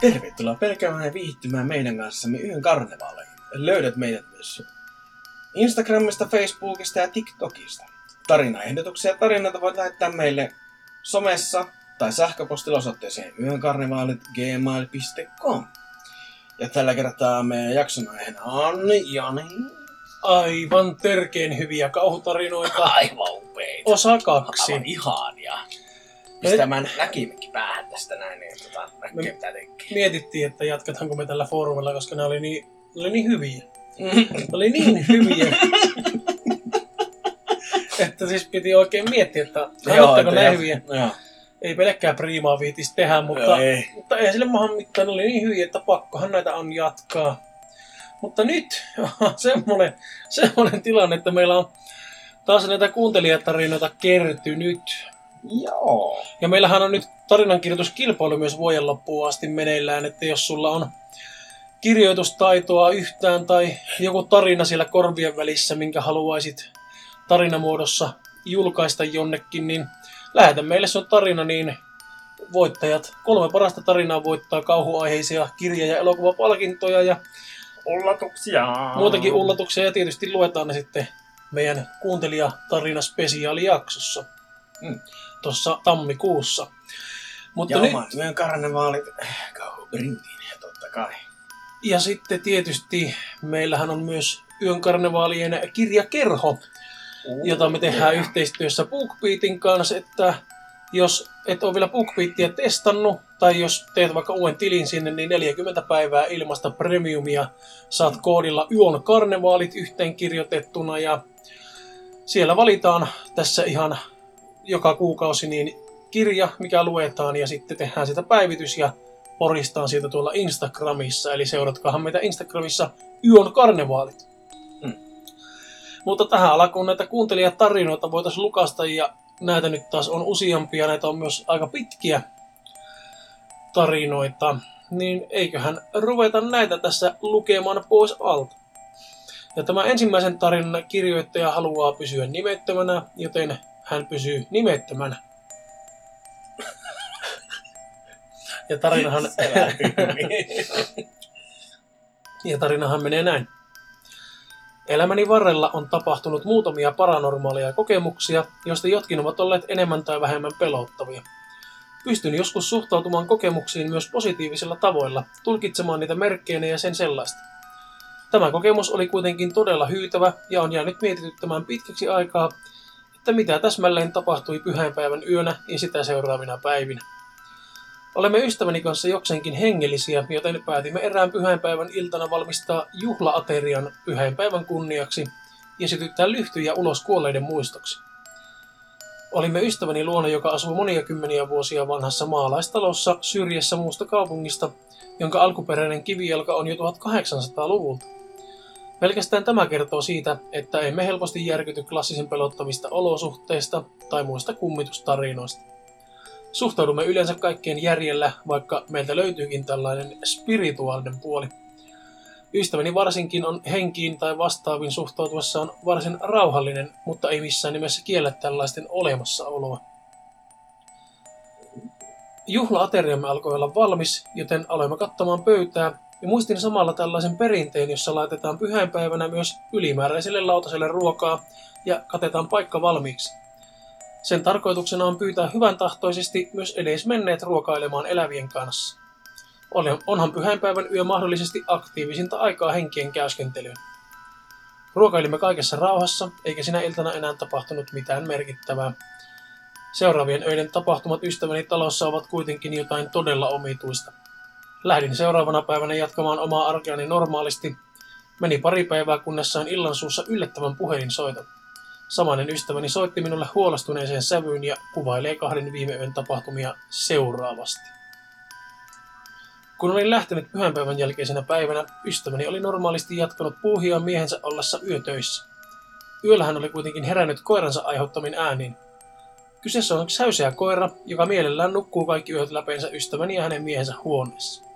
Tervetuloa pelkäämään ja viihtymään meidän kanssamme yhden karnevaaleihin. Löydät meidät myös Instagramista, Facebookista ja TikTokista. Tarinaehdotuksia ja tarinoita voit lähettää meille somessa tai sähköpostilla osoitteeseen. Ja tällä kertaa meidän jakson aiheena on Jani. Aivan törkeen hyviä kauhutarinoita. Aivan upeita. Osa kaksi. Aivan ihania. Pistämään näkimekki päähän tästä näin, niin tota, näkee mitä tekee. Mietittiin, että jatketaanko me tällä foorumilla, koska ne oli niin, ne oli niin hyviä. Ne oli niin hyviä. että siis piti oikein miettiä, että kannattaako näin hyviä. Joo. Ei pelkkää priimaa viitis tehdä, mutta, Joo, ei. mutta ei sille maahan mitään. Ne oli niin hyviä, että pakkohan näitä on jatkaa. Mutta nyt on semmoinen, semmoinen tilanne, että meillä on taas näitä kuuntelijatarinoita kertynyt. Joo. Ja meillähän on nyt tarinankirjoituskilpailu myös vuoden loppuun asti meneillään, että jos sulla on kirjoitustaitoa yhtään tai joku tarina siellä korvien välissä, minkä haluaisit tarinamuodossa julkaista jonnekin, niin lähetä meille sun tarina, niin voittajat, kolme parasta tarinaa voittaa kauhuaiheisia kirja- ja elokuvapalkintoja ja Ullatuksia. muutakin ullatuksia ja tietysti luetaan ne sitten meidän kuuntelijatarina-spesiaalijaksossa Mm. tuossa tammikuussa. Mutta Ja nyt, oman yön karnevaalit kauhubrinkin, totta kai. ja sitten tietysti meillähän on myös Yön karnevaalien kirjakerho, jota me tehdään yhteistyössä BookBeatin kanssa, että jos et ole vielä BookBeatia testannut, tai jos teet vaikka uuden tilin sinne, niin 40 päivää ilmasta premiumia saat koodilla Yön karnevaalit yhteen kirjoitettuna, ja siellä valitaan tässä ihan joka kuukausi niin kirja, mikä luetaan, ja sitten tehdään sitä päivitys ja poristaan siitä tuolla Instagramissa, eli seuratkaahan meitä Instagramissa Yön karnevaalit. Mm. Mutta tähän alkuun näitä kuuntelijatarinoita voitaisiin lukasta, ja näitä nyt taas on useampia, näitä on myös aika pitkiä tarinoita, niin eiköhän ruveta näitä tässä lukemaan pois alta. Ja tämä ensimmäisen tarinan kirjoittaja haluaa pysyä nimettömänä, joten hän pysyy nimettömänä. Ja tarinahan, ja tarinahan menee näin. Elämäni varrella on tapahtunut muutamia paranormaaleja kokemuksia, joista jotkin ovat olleet enemmän tai vähemmän pelottavia. Pystyn joskus suhtautumaan kokemuksiin myös positiivisilla tavoilla, tulkitsemaan niitä merkkeinä ja sen sellaista. Tämä kokemus oli kuitenkin todella hyytävä ja on jäänyt mietityttämään pitkäksi aikaa, että mitä täsmälleen tapahtui pyhäinpäivän yönä ja sitä seuraavina päivinä. Olemme ystäväni kanssa jokseenkin hengellisiä, joten päätimme erään pyhäinpäivän iltana valmistaa juhlaaterian pyhäinpäivän kunniaksi ja sytyttää lyhtyjä ulos kuolleiden muistoksi. Olimme ystäväni luona, joka asuu monia kymmeniä vuosia vanhassa maalaistalossa syrjässä muusta kaupungista, jonka alkuperäinen kivijalka on jo 1800-luvulta. Pelkästään tämä kertoo siitä, että emme helposti järkyty klassisen pelottavista olosuhteista tai muista kummitustarinoista. Suhtaudumme yleensä kaikkien järjellä, vaikka meiltä löytyykin tällainen spirituaalinen puoli. Ystäväni varsinkin on henkiin tai vastaaviin suhtautuessaan varsin rauhallinen, mutta ei missään nimessä kiellä tällaisten olemassaoloa. Juhlaateriamme alkoi olla valmis, joten aloimme katsomaan pöytää ja muistin samalla tällaisen perinteen, jossa laitetaan pyhäinpäivänä myös ylimääräiselle lautaselle ruokaa ja katetaan paikka valmiiksi. Sen tarkoituksena on pyytää hyvän tahtoisesti myös edesmenneet ruokailemaan elävien kanssa. Onhan pyhäinpäivän yö mahdollisesti aktiivisinta aikaa henkien käyskentelyyn. Ruokailimme kaikessa rauhassa, eikä sinä iltana enää tapahtunut mitään merkittävää. Seuraavien öiden tapahtumat ystäväni talossa ovat kuitenkin jotain todella omituista. Lähdin seuraavana päivänä jatkamaan omaa arkeani normaalisti. Meni pari päivää, kunnes sain illan suussa yllättävän puhelinsoiton. Samainen ystäväni soitti minulle huolestuneeseen sävyyn ja kuvailee kahden viime yön tapahtumia seuraavasti. Kun olin lähtenyt pyhänpäivän jälkeisenä päivänä, ystäväni oli normaalisti jatkanut puuhia miehensä ollessa yötöissä. Yöllä hän oli kuitenkin herännyt koiransa aiheuttamin ääniin. Kyseessä on säyseä koira, joka mielellään nukkuu kaikki yöt läpeensä ystäväni ja hänen miehensä huoneessa.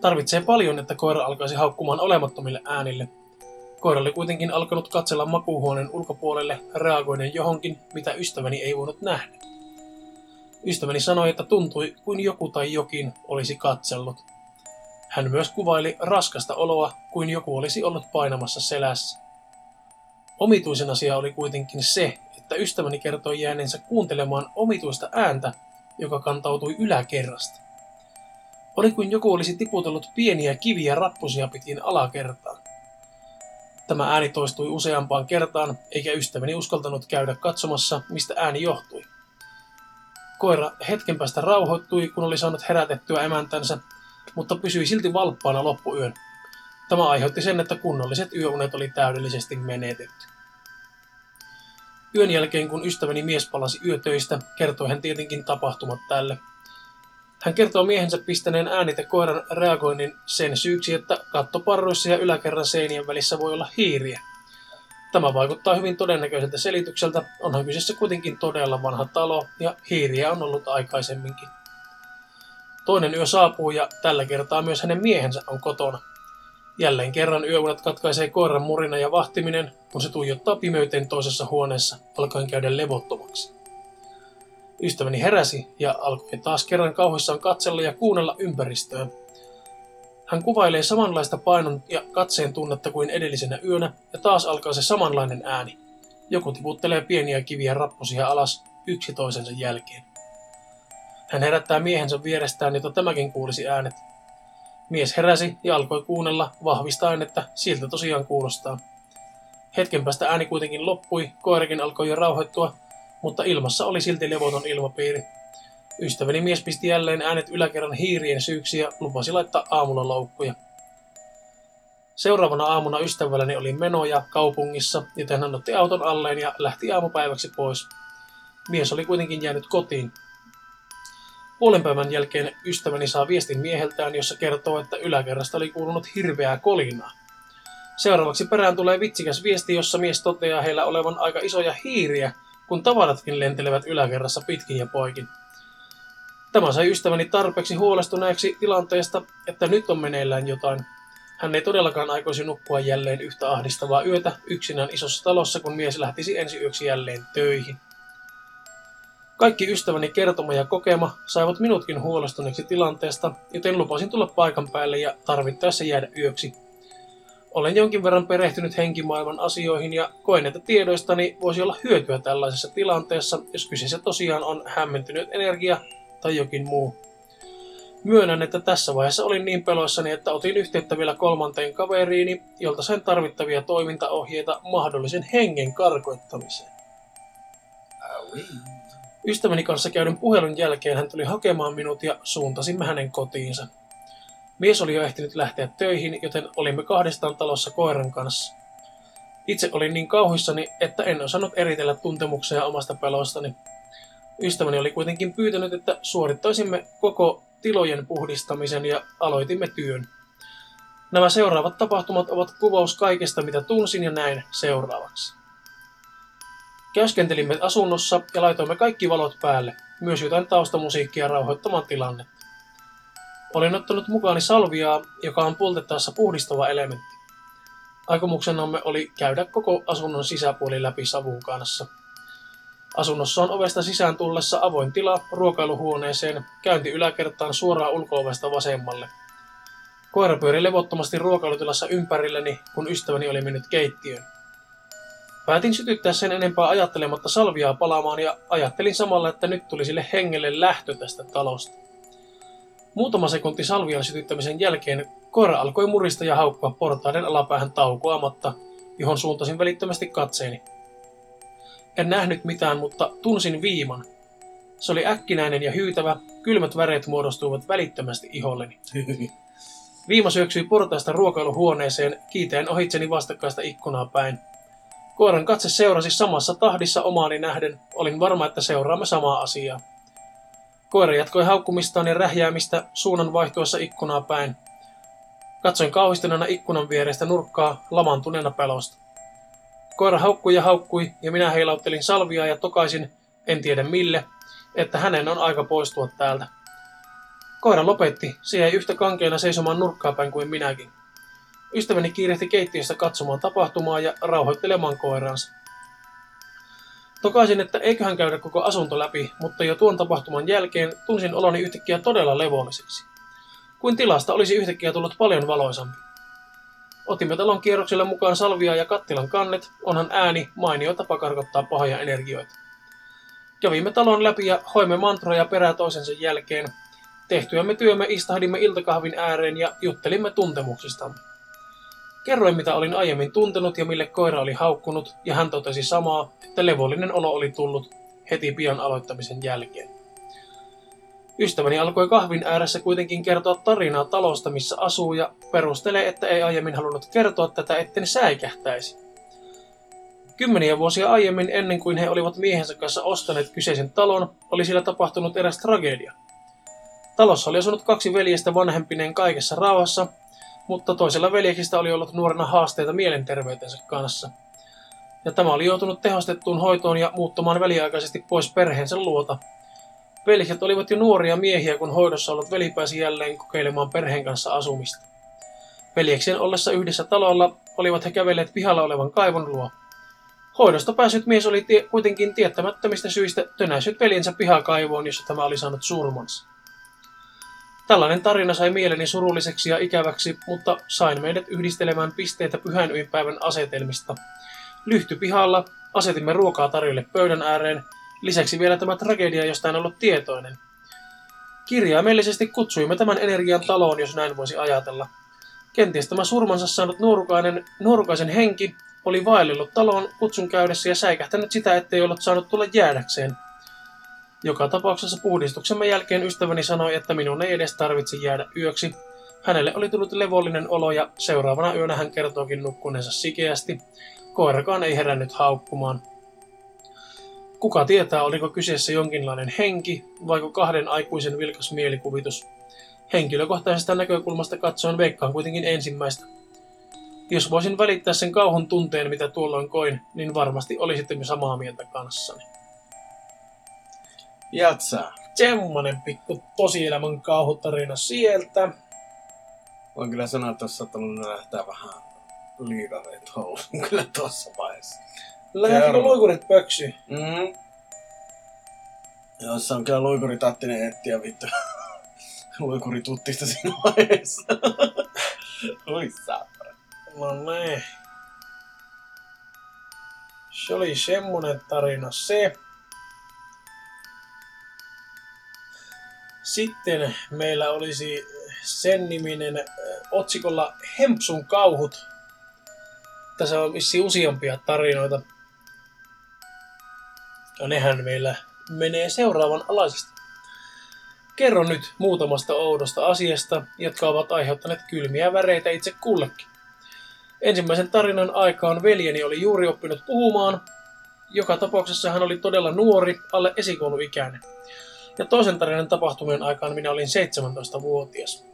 Tarvitsee paljon, että koira alkaisi haukkumaan olemattomille äänille. Koira oli kuitenkin alkanut katsella makuuhuoneen ulkopuolelle reagoiden johonkin, mitä ystäväni ei voinut nähdä. Ystäväni sanoi, että tuntui kuin joku tai jokin olisi katsellut. Hän myös kuvaili raskasta oloa, kuin joku olisi ollut painamassa selässä. Omituisen asia oli kuitenkin se, että ystäväni kertoi jääneensä kuuntelemaan omituista ääntä, joka kantautui yläkerrasta. Oli kuin joku olisi tiputellut pieniä kiviä rappusia pitkin alakertaan. Tämä ääni toistui useampaan kertaan, eikä ystäväni uskaltanut käydä katsomassa, mistä ääni johtui. Koira hetken päästä rauhoittui, kun oli saanut herätettyä emäntänsä, mutta pysyi silti valppaana loppuyön. Tämä aiheutti sen, että kunnolliset yöunet oli täydellisesti menetetty. Yön jälkeen, kun ystäväni mies palasi yötöistä, kertoi hän tietenkin tapahtumat tälle. Hän kertoo miehensä pistäneen äänite koiran reagoinnin sen syyksi, että kattoparroissa ja yläkerran seinien välissä voi olla hiiriä. Tämä vaikuttaa hyvin todennäköiseltä selitykseltä, onhan kyseessä kuitenkin todella vanha talo ja hiiriä on ollut aikaisemminkin. Toinen yö saapuu ja tällä kertaa myös hänen miehensä on kotona. Jälleen kerran yöunet katkaisee koiran murina ja vahtiminen, kun se tuijottaa pimeyteen toisessa huoneessa, alkaen käydä levottomaksi. Ystäväni heräsi ja alkoi taas kerran kauhuissaan katsella ja kuunnella ympäristöä. Hän kuvailee samanlaista painon ja katseen tunnetta kuin edellisenä yönä, ja taas alkaa se samanlainen ääni. Joku tiputtelee pieniä kiviä rappusia alas yksi toisensa jälkeen. Hän herättää miehensä vierestään, jota tämäkin kuulisi äänet. Mies heräsi ja alkoi kuunnella, vahvistaen, että siltä tosiaan kuulostaa. Hetken päästä ääni kuitenkin loppui, koirakin alkoi jo rauhoittua, mutta ilmassa oli silti levoton ilmapiiri. Ystäväni mies pisti jälleen äänet yläkerran hiirien syyksi ja lupasi laittaa aamulla loukkuja. Seuraavana aamuna ystävälläni oli menoja kaupungissa, joten hän otti auton alleen ja lähti aamupäiväksi pois. Mies oli kuitenkin jäänyt kotiin. Puolen päivän jälkeen ystäväni saa viestin mieheltään, jossa kertoo, että yläkerrasta oli kuulunut hirveää kolinaa. Seuraavaksi perään tulee vitsikäs viesti, jossa mies toteaa heillä olevan aika isoja hiiriä, kun tavaratkin lentelevät yläkerrassa pitkin ja poikin. Tämä sai ystäväni tarpeeksi huolestuneeksi tilanteesta, että nyt on meneillään jotain. Hän ei todellakaan aikoisi nukkua jälleen yhtä ahdistavaa yötä yksinään isossa talossa, kun mies lähtisi ensi yöksi jälleen töihin. Kaikki ystäväni kertoma ja kokema saivat minutkin huolestuneeksi tilanteesta, joten lupasin tulla paikan päälle ja tarvittaessa jäädä yöksi. Olen jonkin verran perehtynyt henkimaailman asioihin ja koen, että tiedoistani voisi olla hyötyä tällaisessa tilanteessa, jos kyseessä tosiaan on hämmentynyt energia tai jokin muu. Myönnän, että tässä vaiheessa olin niin peloissani, että otin yhteyttä vielä kolmanteen kaveriini, jolta sain tarvittavia toimintaohjeita mahdollisen hengen karkoittamiseen. Ystäväni kanssa käydyn puhelun jälkeen hän tuli hakemaan minut ja suuntasimme hänen kotiinsa. Mies oli jo ehtinyt lähteä töihin, joten olimme kahdestaan talossa koiran kanssa. Itse olin niin kauhuissani, että en osannut eritellä tuntemuksia omasta pelostani. Ystäväni oli kuitenkin pyytänyt, että suorittaisimme koko tilojen puhdistamisen ja aloitimme työn. Nämä seuraavat tapahtumat ovat kuvaus kaikesta, mitä tunsin ja näin seuraavaksi. Käyskentelimme asunnossa ja laitoimme kaikki valot päälle, myös jotain taustamusiikkia rauhoittamaan tilannetta. Olin ottanut mukaani salviaa, joka on poltettaessa puhdistava elementti. Aikomuksenamme oli käydä koko asunnon sisäpuoli läpi savun kanssa. Asunnossa on ovesta sisään tullessa avoin tila ruokailuhuoneeseen, käynti yläkertaan suoraan ulkoovesta vasemmalle. Koira pyöri levottomasti ruokailutilassa ympärilleni, kun ystäväni oli mennyt keittiöön. Päätin sytyttää sen enempää ajattelematta salviaa palaamaan ja ajattelin samalla, että nyt tuli sille hengelle lähtö tästä talosta. Muutama sekunti salvian sytyttämisen jälkeen koira alkoi murista ja haukkua portaiden alapäähän taukoamatta, johon suuntasin välittömästi katseeni. En nähnyt mitään, mutta tunsin viiman. Se oli äkkinäinen ja hyytävä, kylmät väreet muodostuivat välittömästi iholleni. Viima syöksyi portaista ruokailuhuoneeseen, kiiteen ohitseni vastakkaista ikkunaa päin. Koiran katse seurasi samassa tahdissa omaani nähden. Olin varma, että seuraamme samaa asiaa. Koira jatkoi haukkumistaan ja rähjäämistä suunnan vaihtuessa ikkunaa päin. Katsoin kauhistuneena ikkunan vierestä nurkkaa lamantuneena pelosta. Koira haukkui ja haukkui, ja minä heilauttelin salvia ja tokaisin, en tiedä mille, että hänen on aika poistua täältä. Koira lopetti, se jäi yhtä kankeena seisomaan nurkkaa päin kuin minäkin. Ystäväni kiirehti keittiöstä katsomaan tapahtumaa ja rauhoittelemaan koiraansa. Tokaisin, että eiköhän käydä koko asunto läpi, mutta jo tuon tapahtuman jälkeen tunsin oloni yhtäkkiä todella levolliseksi. Kuin tilasta olisi yhtäkkiä tullut paljon valoisampi. Otimme talon kierrokselle mukaan salvia ja kattilan kannet, onhan ääni mainio tapa karkottaa pahoja energioita. Kävimme talon läpi ja hoimme mantroja perää toisensa jälkeen. Tehtyämme työmme istahdimme iltakahvin ääreen ja juttelimme tuntemuksistamme. Kerroin, mitä olin aiemmin tuntenut ja mille koira oli haukkunut, ja hän totesi samaa, että levollinen olo oli tullut heti pian aloittamisen jälkeen. Ystäväni alkoi kahvin ääressä kuitenkin kertoa tarinaa talosta, missä asuu, ja perustelee, että ei aiemmin halunnut kertoa tätä, etten säikähtäisi. Kymmeniä vuosia aiemmin, ennen kuin he olivat miehensä kanssa ostaneet kyseisen talon, oli siellä tapahtunut eräs tragedia. Talossa oli asunut kaksi veljestä vanhempineen kaikessa rauhassa, mutta toisella veljeksistä oli ollut nuorena haasteita mielenterveytensä kanssa. Ja tämä oli joutunut tehostettuun hoitoon ja muuttamaan väliaikaisesti pois perheensä luota. Veljet olivat jo nuoria miehiä, kun hoidossa ollut veli pääsi jälleen kokeilemaan perheen kanssa asumista. Veljeksien ollessa yhdessä talolla olivat he kävelleet pihalla olevan kaivon luo. Hoidosta päässyt mies oli tie- kuitenkin tietämättömistä syistä tönäissyt veljensä pihakaivoon, jossa tämä oli saanut surmansa. Tällainen tarina sai mieleni surulliseksi ja ikäväksi, mutta sain meidät yhdistelemään pisteitä pyhän päivän asetelmista. Lyhty pihalla, asetimme ruokaa tarjolle pöydän ääreen, lisäksi vielä tämä tragedia, josta en ollut tietoinen. Kirjaimellisesti kutsuimme tämän energian taloon, jos näin voisi ajatella. Kenties tämä surmansa saanut nuorukainen, nuorukaisen henki oli vaellellut taloon kutsun käydessä ja säikähtänyt sitä, ettei ollut saanut tulla jäädäkseen – joka tapauksessa puhdistuksemme jälkeen ystäväni sanoi, että minun ei edes tarvitse jäädä yöksi. Hänelle oli tullut levollinen olo ja seuraavana yönä hän kertookin nukkuneensa sikeästi. Koirakaan ei herännyt haukkumaan. Kuka tietää, oliko kyseessä jonkinlainen henki, vaiko kahden aikuisen vilkas mielikuvitus. Henkilökohtaisesta näkökulmasta katsoen veikkaan kuitenkin ensimmäistä. Jos voisin välittää sen kauhun tunteen, mitä tuolloin koin, niin varmasti olisitte samaa mieltä kanssani. Jatsaa. Semmonen pikku tosielämän kauhutarina sieltä. Voin kyllä sanoa, että tuossa on lähtää vähän liikareet housuun kyllä tuossa vaiheessa. Kerro. luikurit pöksy? Mm. Jossa on kyllä luikuritattinen etsiä vittu. Luikurituttista siinä vaiheessa. Oi saapara. No niin. Se oli semmonen tarina se. Sitten meillä olisi sen niminen otsikolla Hempsun kauhut. Tässä on vissiin useampia tarinoita. Ja nehän meillä menee seuraavan alaisesti. Kerron nyt muutamasta oudosta asiasta, jotka ovat aiheuttaneet kylmiä väreitä itse kullekin. Ensimmäisen tarinan aikaan veljeni oli juuri oppinut puhumaan. Joka tapauksessa hän oli todella nuori, alle esikouluikäinen. Ja toisen tarinan tapahtumien aikaan minä olin 17-vuotias.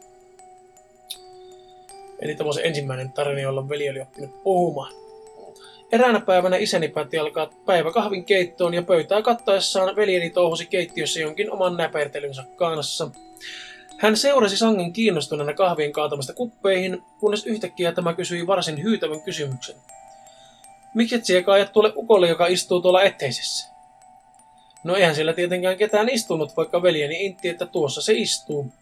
Eli tämä on se ensimmäinen tarina, jolla veli oli oppinut puhumaan. Eräänä päivänä isäni päätti alkaa päiväkahvin keittoon ja pöytää kattaessaan veljeni touhusi keittiössä jonkin oman näpertelynsä kanssa. Hän seurasi sangen kiinnostuneena kahvien kaatamista kuppeihin, kunnes yhtäkkiä tämä kysyi varsin hyytävän kysymyksen. Miksi et sieka ajat tuolle ukolle, joka istuu tuolla eteisessä? No eihän siellä tietenkään ketään istunut, vaikka veljeni intti, että tuossa se istuu.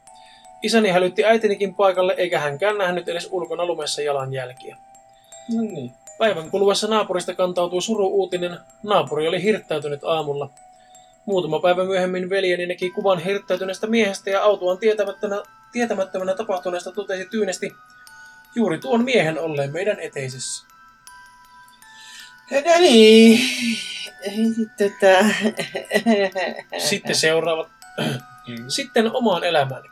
Isäni hälytti äitinikin paikalle, eikä hänkään nähnyt edes ulkona lumessa jalanjälkiä. No niin. Päivän kuluessa naapurista kantautui suru-uutinen. Naapuri oli hirttäytynyt aamulla. Muutama päivä myöhemmin veljeni näki kuvan hirttäytyneestä miehestä ja autuaan tietämättömänä, tietämättömänä tapahtuneesta totesi tyynesti juuri tuon miehen olleen meidän eteisessä. No niin. Tätä. Sitten seuraavat. Sitten omaan elämääni.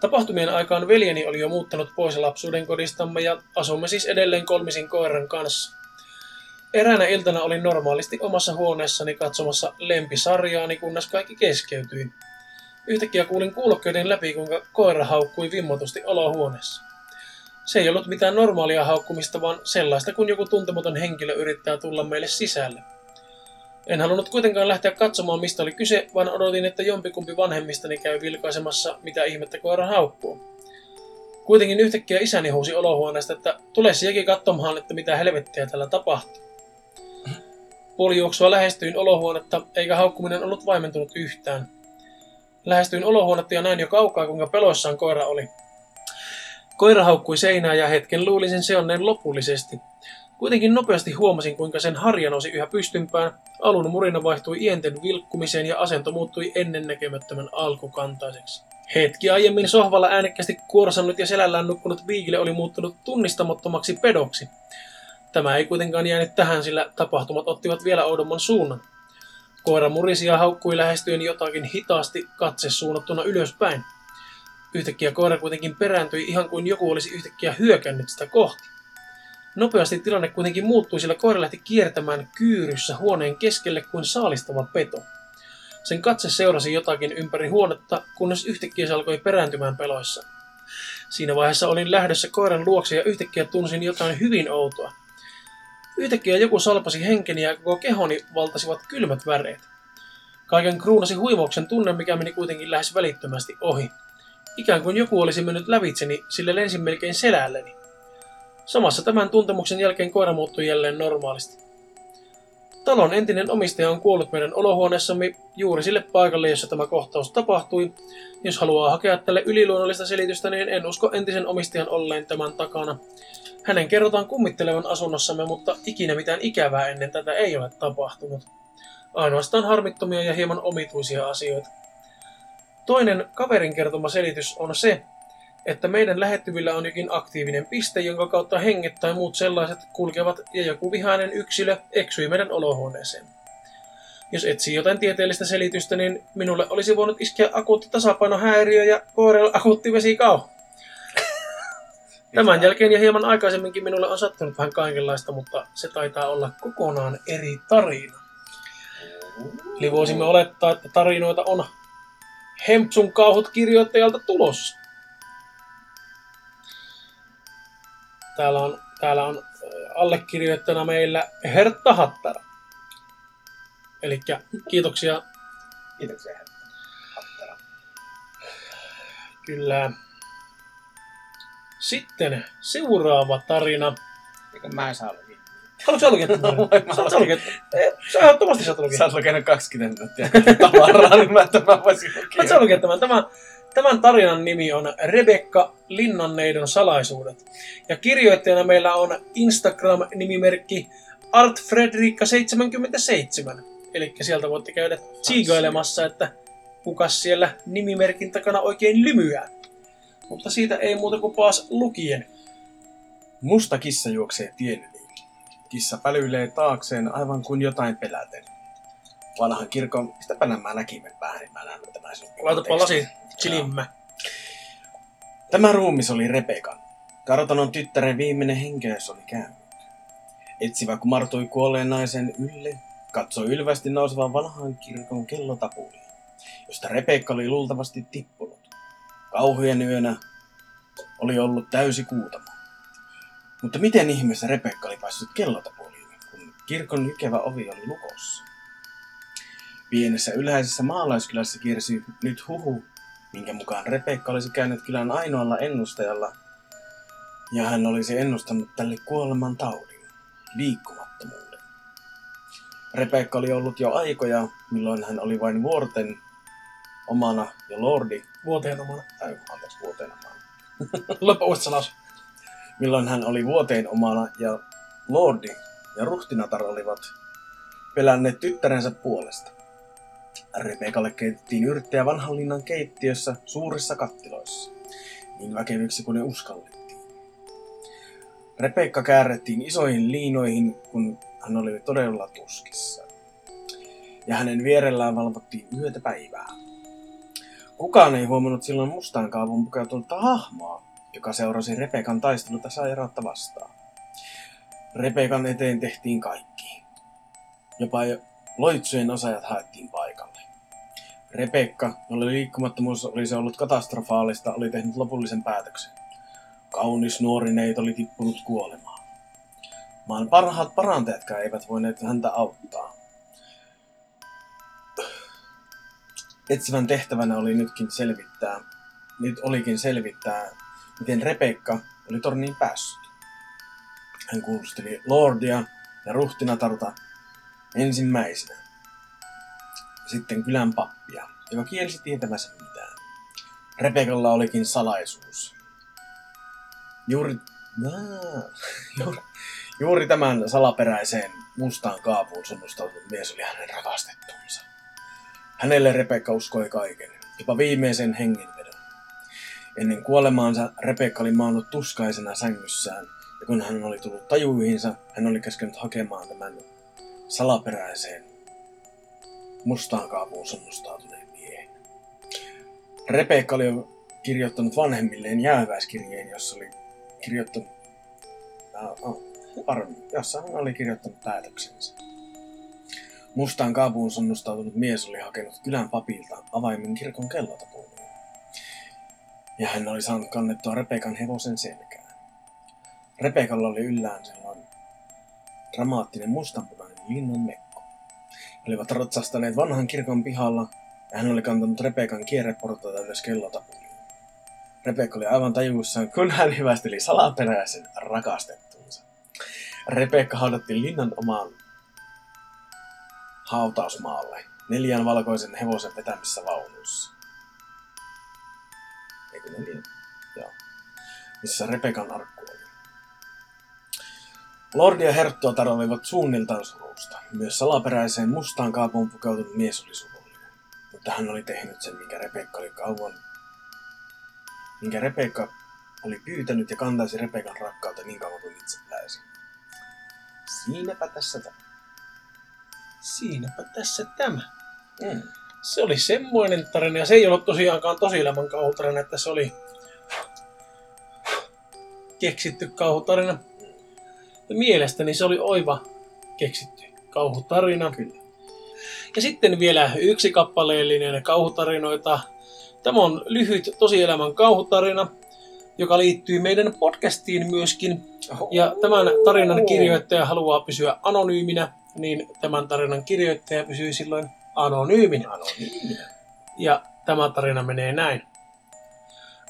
Tapahtumien aikaan veljeni oli jo muuttanut pois lapsuuden kodistamme ja asumme siis edelleen kolmisin koiran kanssa. Eräänä iltana olin normaalisti omassa huoneessani katsomassa lempisarjaani, kunnes kaikki keskeytyi. Yhtäkkiä kuulin kuulokkeiden läpi, kuinka koira haukkui vimmotusti olohuoneessa. Se ei ollut mitään normaalia haukkumista, vaan sellaista, kun joku tuntematon henkilö yrittää tulla meille sisälle. En halunnut kuitenkaan lähteä katsomaan, mistä oli kyse, vaan odotin, että jompikumpi vanhemmistani käy vilkaisemassa, mitä ihmettä koira haukkuu. Kuitenkin yhtäkkiä isäni huusi olohuoneesta, että tule sielläkin katsomaan, että mitä helvettiä täällä tapahtuu. Puolijuoksua lähestyin olohuonetta, eikä haukkuminen ollut vaimentunut yhtään. Lähestyin olohuonetta ja näin jo kaukaa, kuinka peloissaan koira oli. Koira haukkui seinää ja hetken luulin sen seonneen lopullisesti. Kuitenkin nopeasti huomasin, kuinka sen harja nousi yhä pystympään, alun murina vaihtui ienten vilkkumiseen ja asento muuttui ennennäkemättömän alkukantaiseksi. Hetki aiemmin sohvalla äänekkästi kuorsannut ja selällään nukkunut viikille oli muuttunut tunnistamattomaksi pedoksi. Tämä ei kuitenkaan jäänyt tähän, sillä tapahtumat ottivat vielä oudomman suunnan. Koira murisi ja haukkui lähestyen jotakin hitaasti katse suunnattuna ylöspäin. Yhtäkkiä koira kuitenkin perääntyi ihan kuin joku olisi yhtäkkiä hyökännyt sitä kohti. Nopeasti tilanne kuitenkin muuttui, sillä koira lähti kiertämään kyyryssä huoneen keskelle kuin saalistava peto. Sen katse seurasi jotakin ympäri huonetta, kunnes yhtäkkiä se alkoi perääntymään peloissa. Siinä vaiheessa olin lähdössä koiran luokse ja yhtäkkiä tunsin jotain hyvin outoa. Yhtäkkiä joku salpasi henkeni ja koko kehoni valtasivat kylmät väreet. Kaiken kruunasi huimauksen tunne, mikä meni kuitenkin lähes välittömästi ohi. Ikään kuin joku olisi mennyt lävitseni, sillä lensin melkein selälleni. Samassa tämän tuntemuksen jälkeen koira muuttui jälleen normaalisti. Talon entinen omistaja on kuollut meidän olohuoneessamme juuri sille paikalle, jossa tämä kohtaus tapahtui. Jos haluaa hakea tälle yliluonnollista selitystä, niin en usko entisen omistajan olleen tämän takana. Hänen kerrotaan kummittelevan asunnossamme, mutta ikinä mitään ikävää ennen tätä ei ole tapahtunut. Ainoastaan harmittomia ja hieman omituisia asioita. Toinen kaverin kertoma selitys on se, että meidän lähettyvillä on jokin aktiivinen piste, jonka kautta henget tai muut sellaiset kulkevat ja joku vihainen yksilö eksyi meidän olohuoneeseen. Jos etsii jotain tieteellistä selitystä, niin minulle olisi voinut iskeä akuutti tasapainohäiriö ja koirella akuutti vesikau. Tämän jälkeen ja hieman aikaisemminkin minulle on sattunut vähän kaikenlaista, mutta se taitaa olla kokonaan eri tarina. Eli voisimme olettaa, että tarinoita on Hempsun kauhut kirjoittajalta tulossa. Täällä on, täällä on allekirjoittajana meillä Hertta Hattara. Eli kiitoksia. Kiitoksia, Hattara. Kyllä. Sitten seuraava tarina. Eikö mä en saa? Haluatko sä? Mä Saat sä lukea? Eh, Sä ehdottomasti saat lukea. Sä oot lukenut 20 minuuttia tavaraa, niin mä tämän voisin lukea. Saat sä lukea tämän? Tämän, tämän tarinan nimi on Rebekka Linnanneidon salaisuudet. Ja kirjoittajana meillä on Instagram-nimimerkki artfredrikka77. Eli sieltä voitte käydä tsiigailemassa, että kuka siellä nimimerkin takana oikein lymyää. Mutta siitä ei muuta kuin paas lukien. Musta kissa juoksee tien. Kissa pälyilee taakseen aivan kuin jotain peläten. Vanhan kirkon, mistäpä nämä näkimen vähän, niin mä näen tämän Laitapa lasi chilimmä. Tämä ruumis oli Rebekan. Kartanon tyttären viimeinen henkeys oli käynyt. Etsivä kumartui kuolleen naisen ylle, katsoi ylvästi nousevan vanhan kirkon kellotapuliin, josta Rebekka oli luultavasti tippunut. Kauhujen yönä oli ollut täysi kuutamo. Mutta miten ihmeessä Rebekka oli päässyt kellotapuliin, kun kirkon jykevä ovi oli lukossa? Pienessä ylhäisessä maalaiskylässä kiersi nyt huhu, minkä mukaan Rebekka olisi käynyt kylän ainoalla ennustajalla, ja hän olisi ennustanut tälle kuoleman taudin, liikkumattomuuden. Rebekka oli ollut jo aikoja, milloin hän oli vain vuorten omana ja lordi, Vuoteen omana. tai anteeksi vuoteen omana, salas. Milloin hän oli vuoteen omana ja lordi ja ruhtinatar olivat pelänneet tyttärensä puolesta. Rebekalle keitettiin yrttejä vanhan linnan keittiössä suurissa kattiloissa, niin väkeviksi kuin ne uskallettiin. Rebekka käärettiin isoihin liinoihin, kun hän oli todella tuskissa. Ja hänen vierellään valvottiin yötä päivää. Kukaan ei huomannut silloin mustaan kaavun pukeutunutta hahmoa, joka seurasi Rebekan taisteluta sairautta vastaan. Rebekan eteen tehtiin kaikki. Jopa jo loitsujen osaajat haettiin paikalle. Rebekka, jolle liikkumattomuus olisi ollut katastrofaalista, oli tehnyt lopullisen päätöksen. Kaunis nuori neito oli tippunut kuolemaan. Maan parhaat parantajatkaan eivät voineet häntä auttaa. Etsivän tehtävänä oli nytkin selvittää, nyt olikin selvittää, miten Rebekka oli torniin päässyt. Hän kuulusteli Lordia ja ruhtinatarta, ensimmäisenä. Sitten kylän pappia, joka kielsi tietämänsä mitään. Rebekalla olikin salaisuus. Juuri, juuri, juuri tämän salaperäiseen mustaan kaapuun sunnustautunut mies oli hänen rakastettunsa. Hänelle Rebekka uskoi kaiken, jopa viimeisen hengenvedon. Ennen kuolemaansa Rebekka oli maannut tuskaisena sängyssään, ja kun hän oli tullut tajuihinsa, hän oli käskenyt hakemaan tämän salaperäiseen mustaan kaapuun sunnustautuneen miehen. Rebekka oli jo kirjoittanut vanhemmilleen jääväiskirjeen, jossa oli kirjoittanut... Paremmin, jossa hän oli kirjoittanut päätöksensä. Mustaan kaapuun sunnustautunut mies oli hakenut kylän papilta avaimen kirkon kellotapuumiin. Ja hän oli saanut kannettua Rebekan hevosen selkään. Rebekalla oli yllään sellainen dramaattinen mustanpunainen linnun mekko. He olivat ratsastaneet vanhan kirkon pihalla ja hän oli kantanut Rebekan kierreportaita ylös kellotapuliin. Rebekka oli aivan tajuussaan, kun hän hyvästeli salaperäisen rakastettunsa. Rebekka haudattiin linnan omaan hautausmaalle neljän valkoisen hevosen vetämissä vaunuissa. Eikö neljä? Joo. Missä Rebekan arkku oli. Lordi ja Herttuatar olivat suunniltaan surusta. Myös salaperäiseen mustaan kaapuun pukeutunut mies oli surullinen. Mutta hän oli tehnyt sen, minkä Rebekka oli kauan... Minkä Rebekka oli pyytänyt ja kantaisi Rebekan rakkautta niin kauan kuin itse pääsi. Siinäpä tässä tämä. Siinäpä tässä tämä. Mm. Se oli semmoinen tarina, ja se ei ollut tosiaankaan tosielämän kauhutarina, että se oli keksitty kauhutarina. Ja mielestäni se oli oiva keksitty kauhutarina. Kyllä. Ja sitten vielä yksi kappaleellinen kauhutarinoita. Tämä on lyhyt tosielämän kauhutarina, joka liittyy meidän podcastiin myöskin. Ja tämän tarinan kirjoittaja haluaa pysyä anonyyminä, niin tämän tarinan kirjoittaja pysyy silloin anonyyminä. Anonyyminä. Ja tämä tarina menee näin.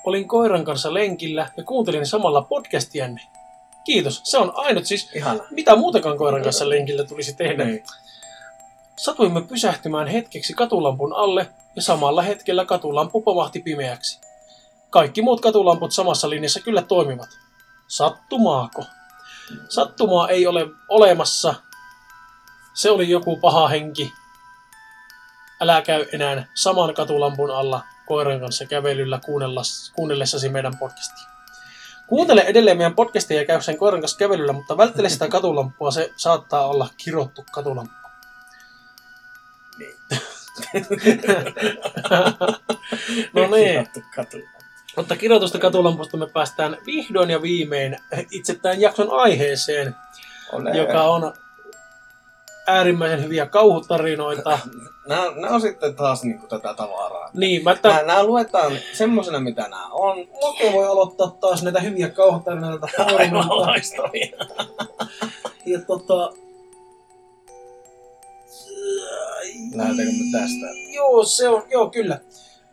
Olin koiran kanssa lenkillä ja kuuntelin samalla podcastianne. Kiitos, se on ainut siis, Ihana. mitä muutakaan koiran kanssa lenkillä tulisi tehdä. Niin. Satuimme pysähtymään hetkeksi katulampun alle ja samalla hetkellä katulampu pomahti pimeäksi. Kaikki muut katulamput samassa linjassa kyllä toimivat. Sattumaako? Sattumaa ei ole olemassa. Se oli joku paha henki. Älä käy enää saman katulampun alla koiran kanssa kävelyllä kuunnellessasi meidän podcastia. Kuuntele edelleen meidän podcastia ja käy sen koiran kanssa kävelyllä, mutta välttele sitä katulampua, se saattaa olla kirottu katulamppu. Niin. no niin, mutta kirjoitusta katulampusta me päästään vihdoin ja viimein itse tämän jakson aiheeseen, Ole. joka on äärimmäisen hyviä kauhutarinoita. Nämä, nämä on sitten taas niinku tätä tavaraa. Niin, mä Nämä, että nämä luetaan semmosena, mitä nämä on. Loke voi aloittaa taas näitä hyviä kauhutarinoita Aivan loistavia. Ja tota... Lähdetäänkö me tästä? Joo, se on, joo, kyllä.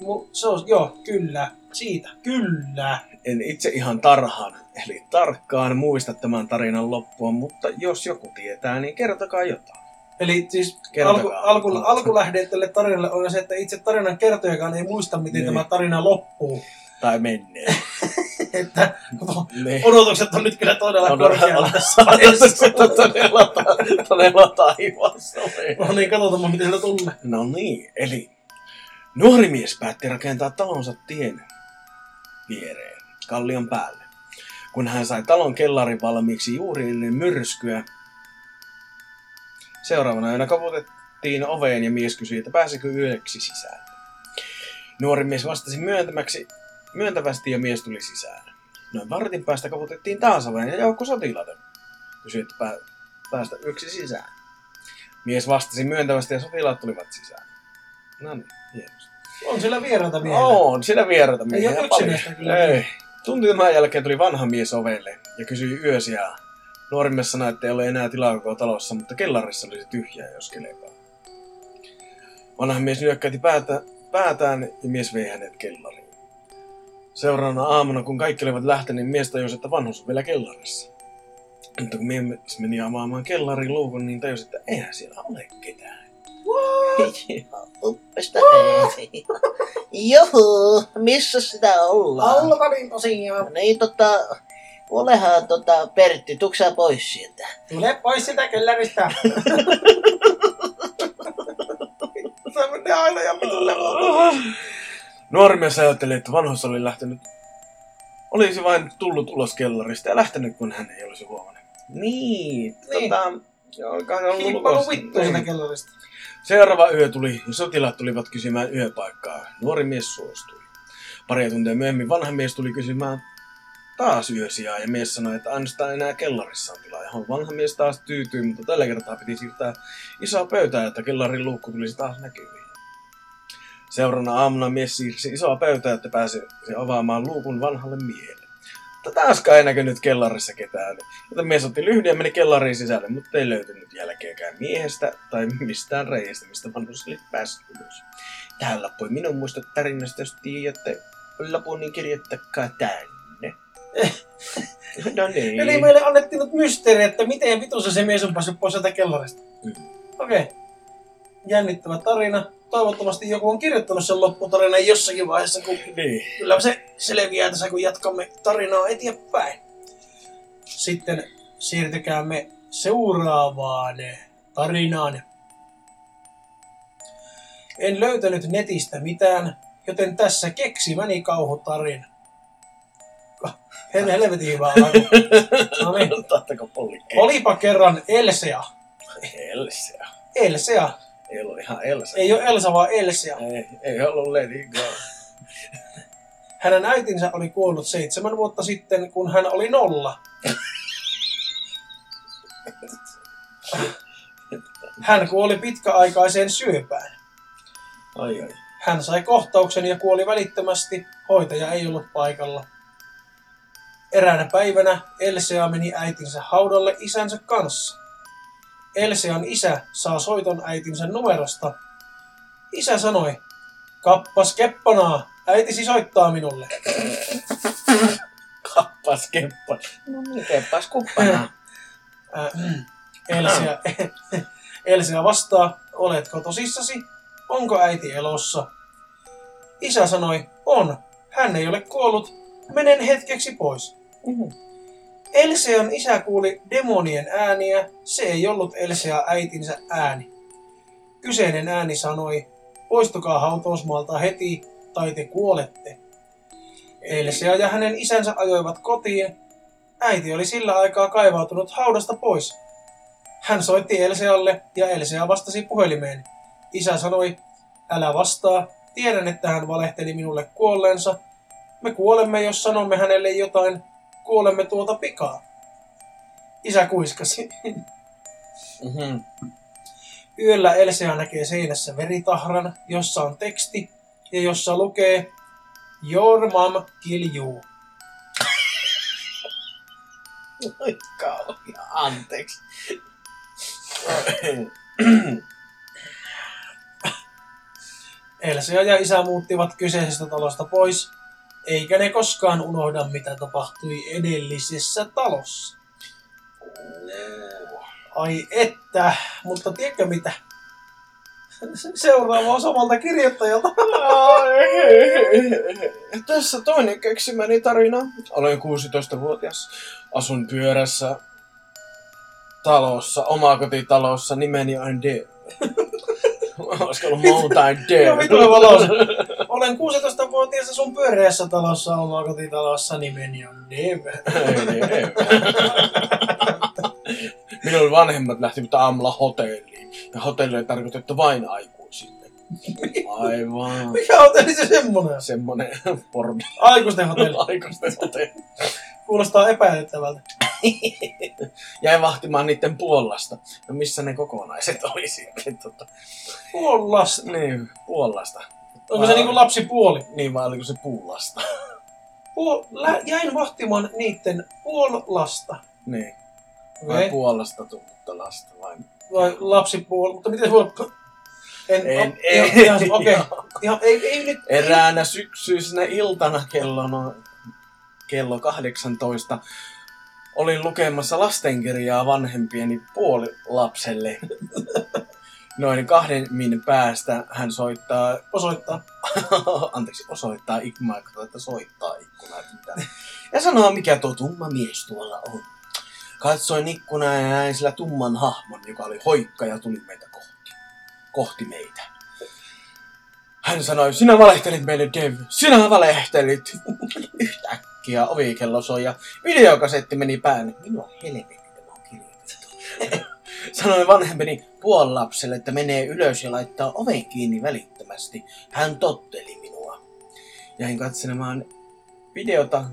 Mu- Se on, joo, kyllä. Siitä, kyllä. En itse ihan tarhan, eli tarkkaan muista tämän tarinan loppua, mutta jos joku tietää, niin kertokaa jotain. Eli siis alku, alku, alkulähde tälle tarinalle on se, että itse tarinan kertojakaan ei muista, miten Niin. tämä tarina loppuu. Tai menneen. että niin. odotukset on nyt kyllä todella On korkealla. on todella, todella taivassa. No niin, katsotaan miten sillä tulee. No niin, eli nuori mies päätti rakentaa talonsa tien viereen, kallion päälle. Kun hän sai talon kellarin valmiiksi juuri ennen myrskyä, seuraavana yönä kaputettiin oveen ja mies kysyi, että pääsikö yöksi sisään. Nuori mies vastasi myöntämäksi, myöntävästi ja mies tuli sisään. Noin vartin päästä kaputettiin taas oveen ja joukko sotilaita kysyi, että pää, päästä yöksi sisään. Mies vastasi myöntävästi ja sotilaat tulivat sisään. No niin, hienosti. On siellä vieraita vielä. On, siellä vieraita miehiä ole paljon. yksinäistä kyllä. Ei. Tunti tämän jälkeen tuli vanha mies ovelle ja kysyi yösiä. Nuori mies sanoi, että ei ole enää tilaa koko talossa, mutta kellarissa olisi tyhjää, jos kelepaa. Vanha mies nyökkäytti päätä, päätään ja mies vei hänet kellariin. Seuraavana aamuna, kun kaikki olivat lähteneet, mies tajusi, että vanhus on vielä kellarissa. Mutta kun mie meni avaamaan kellarin luukun, niin tajusin, että eihän siellä ole ketään. Uppesta hei. Juhu, missä sitä ollaan? Allata niin tosiaan. Niin tota, olehan tota Pertti, tuksaa pois sieltä. Tule pois sitä kellarista. Se menee aina ja pitulle. Nuori mies ajatteli, että vanhus oli lähtenyt, olisi vain tullut ulos kellarista ja lähtenyt, kun hän ei olisi huomannut. Niin, Niin. tota, olikohan se ollut Kippailu lukossa. vittu sitä Niin. kellarista. Seuraava yö tuli ja sotilaat tulivat kysymään yöpaikkaa. Nuori mies suostui. Pari tuntia myöhemmin vanha mies tuli kysymään taas yösijaa ja mies sanoi, että ainoastaan enää kellarissa on tilaa. Johon vanha mies taas tyytyi, mutta tällä kertaa piti siirtää isoa pöytää, että kellarin luukku tulisi taas näkyviin. Seuraavana aamuna mies siirsi isoa pöytää, että pääsi avaamaan luukun vanhalle miehelle. Mutta taaskaan ei näkynyt kellarissa ketään. Joten mies otti lyhdyn ja meni kellariin sisälle, mutta ei löytynyt jälkeäkään miehestä tai mistään reiästä, mistä vanhus oli päässyt ylös. Tähän loppui minun muistot tarinasta, jos tiedätte lopun, niin kirjoittakaa tänne. no niin. Eli meille annettiin nyt mysteeri, että miten vitussa se mies on päässyt pois sieltä kellarista. Mm. Okei. Okay. Jännittävä tarina. Toivottavasti joku on kirjoittanut sen lopputarinan jossakin vaiheessa, kun Niin. kyllä se selviää tässä, kun jatkamme tarinaa eteenpäin. Sitten siirtykäämme seuraavaan tarinaan. En löytänyt netistä mitään, joten tässä keksimäni kauhutarina. Hel- helvetin hyvä. No niin. Olipa kerran Elsea. Elsea. Elsea. Ei ollut ihan Elsa. Ei ole Elsa, vaan Elsea. Ei, ei ollut Lady Go. Hänen äitinsä oli kuollut seitsemän vuotta sitten, kun hän oli nolla. Hän kuoli pitkäaikaiseen syöpään. Ai ai. Hän sai kohtauksen ja kuoli välittömästi. Hoitaja ei ollut paikalla. Eräänä päivänä Elsea meni äitinsä haudalle isänsä kanssa. Elsean isä saa soiton äitinsä numerosta. Isä sanoi, kappas keppanaa, äitisi soittaa minulle. Kappas keppas. No niin, keppas kuppana. Ää, Elsea, Elsea vastaa, oletko tosissasi? Onko äiti elossa? Isä sanoi, on. Hän ei ole kuollut. Menen hetkeksi pois. Elsean isä kuuli demonien ääniä. Se ei ollut Elsea äitinsä ääni. Kyseinen ääni sanoi, poistukaa hautausmaalta heti, tai te kuolette. Elsea ja hänen isänsä ajoivat kotiin. Äiti oli sillä aikaa kaivautunut haudasta pois. Hän soitti Elsealle ja Elsea vastasi puhelimeen. Isä sanoi, älä vastaa, tiedän, että hän valehteli minulle kuolleensa. Me kuolemme, jos sanomme hänelle jotain, kuolemme tuota pikaa. Isä kuiskasi. Mm-hmm. Yöllä Elsea näkee seinässä veritahran, jossa on teksti ja jossa lukee Your mom kill you. Oi kauhia, anteeksi. Elsea ja isä muuttivat kyseisestä talosta pois, eikä ne koskaan unohda, mitä tapahtui edellisessä talossa. Ai että, mutta tiedätkö mitä? Seuraava on samalta kirjoittajalta. Tässä toinen keksimäni tarina. Olen 16-vuotias. Asun pyörässä talossa, omakotitalossa. Nimeni on Dev. Olisiko ollut Mountain Dev? Joo, vittu hyvä lause. Olen 16-vuotias sun pyöreässä talossa omakotitalossa nimeni on Dev. Ei, ei. Minun vanhemmat lähtivät aamulla hotelliin. Ja hotelli oli tarkoitettu vain aikuisille. Aivan. Mikä hotelli se semmonen? Semmonen porno. Aikuisten hotelli. Aikuisten hotelli. Kuulostaa epäilyttävältä. Jäin vahtimaan niiden puolasta. No missä ne kokonaiset oli sitten? Tota, Puolasta. niin, puolasta. Onko se niinku lapsipuoli? Niin vai oliko se puulasta? Puol... Lä... Jäin vahtimaan niitten puolasta. Niin. Vai Okei. puolasta tullutta lasta vai? Vai lapsipuoli. Mutta miten voi... En, En, o- en, ihan- ihan- Okei. Ihan, ei, ei nyt... Eräänä syksyisenä iltana kello, no, kello 18 olin lukemassa lastenkirjaa vanhempieni puolilapselle. Noin kahden min päästä hän soittaa, Osoittaa. anteeksi, osoittaa ikkunaa, että soittaa ikkunaa. Ja sanoo, mikä tuo tumma mies tuolla on. Katsoin ikkunaa ja näin sillä tumman hahmon, joka oli hoikka ja tuli meitä kohti. Kohti meitä. Hän sanoi, sinä valehtelit meille, Dev. Sinä valehtelit. Yhtäkkiä ovikello soi ja videokasetti meni päälle. Minua helvetti tämä on kirjoitettu. Sanoi vanhempeni puolapselle, että menee ylös ja laittaa oven kiinni välittömästi. Hän totteli minua. Jäin katselemaan videota.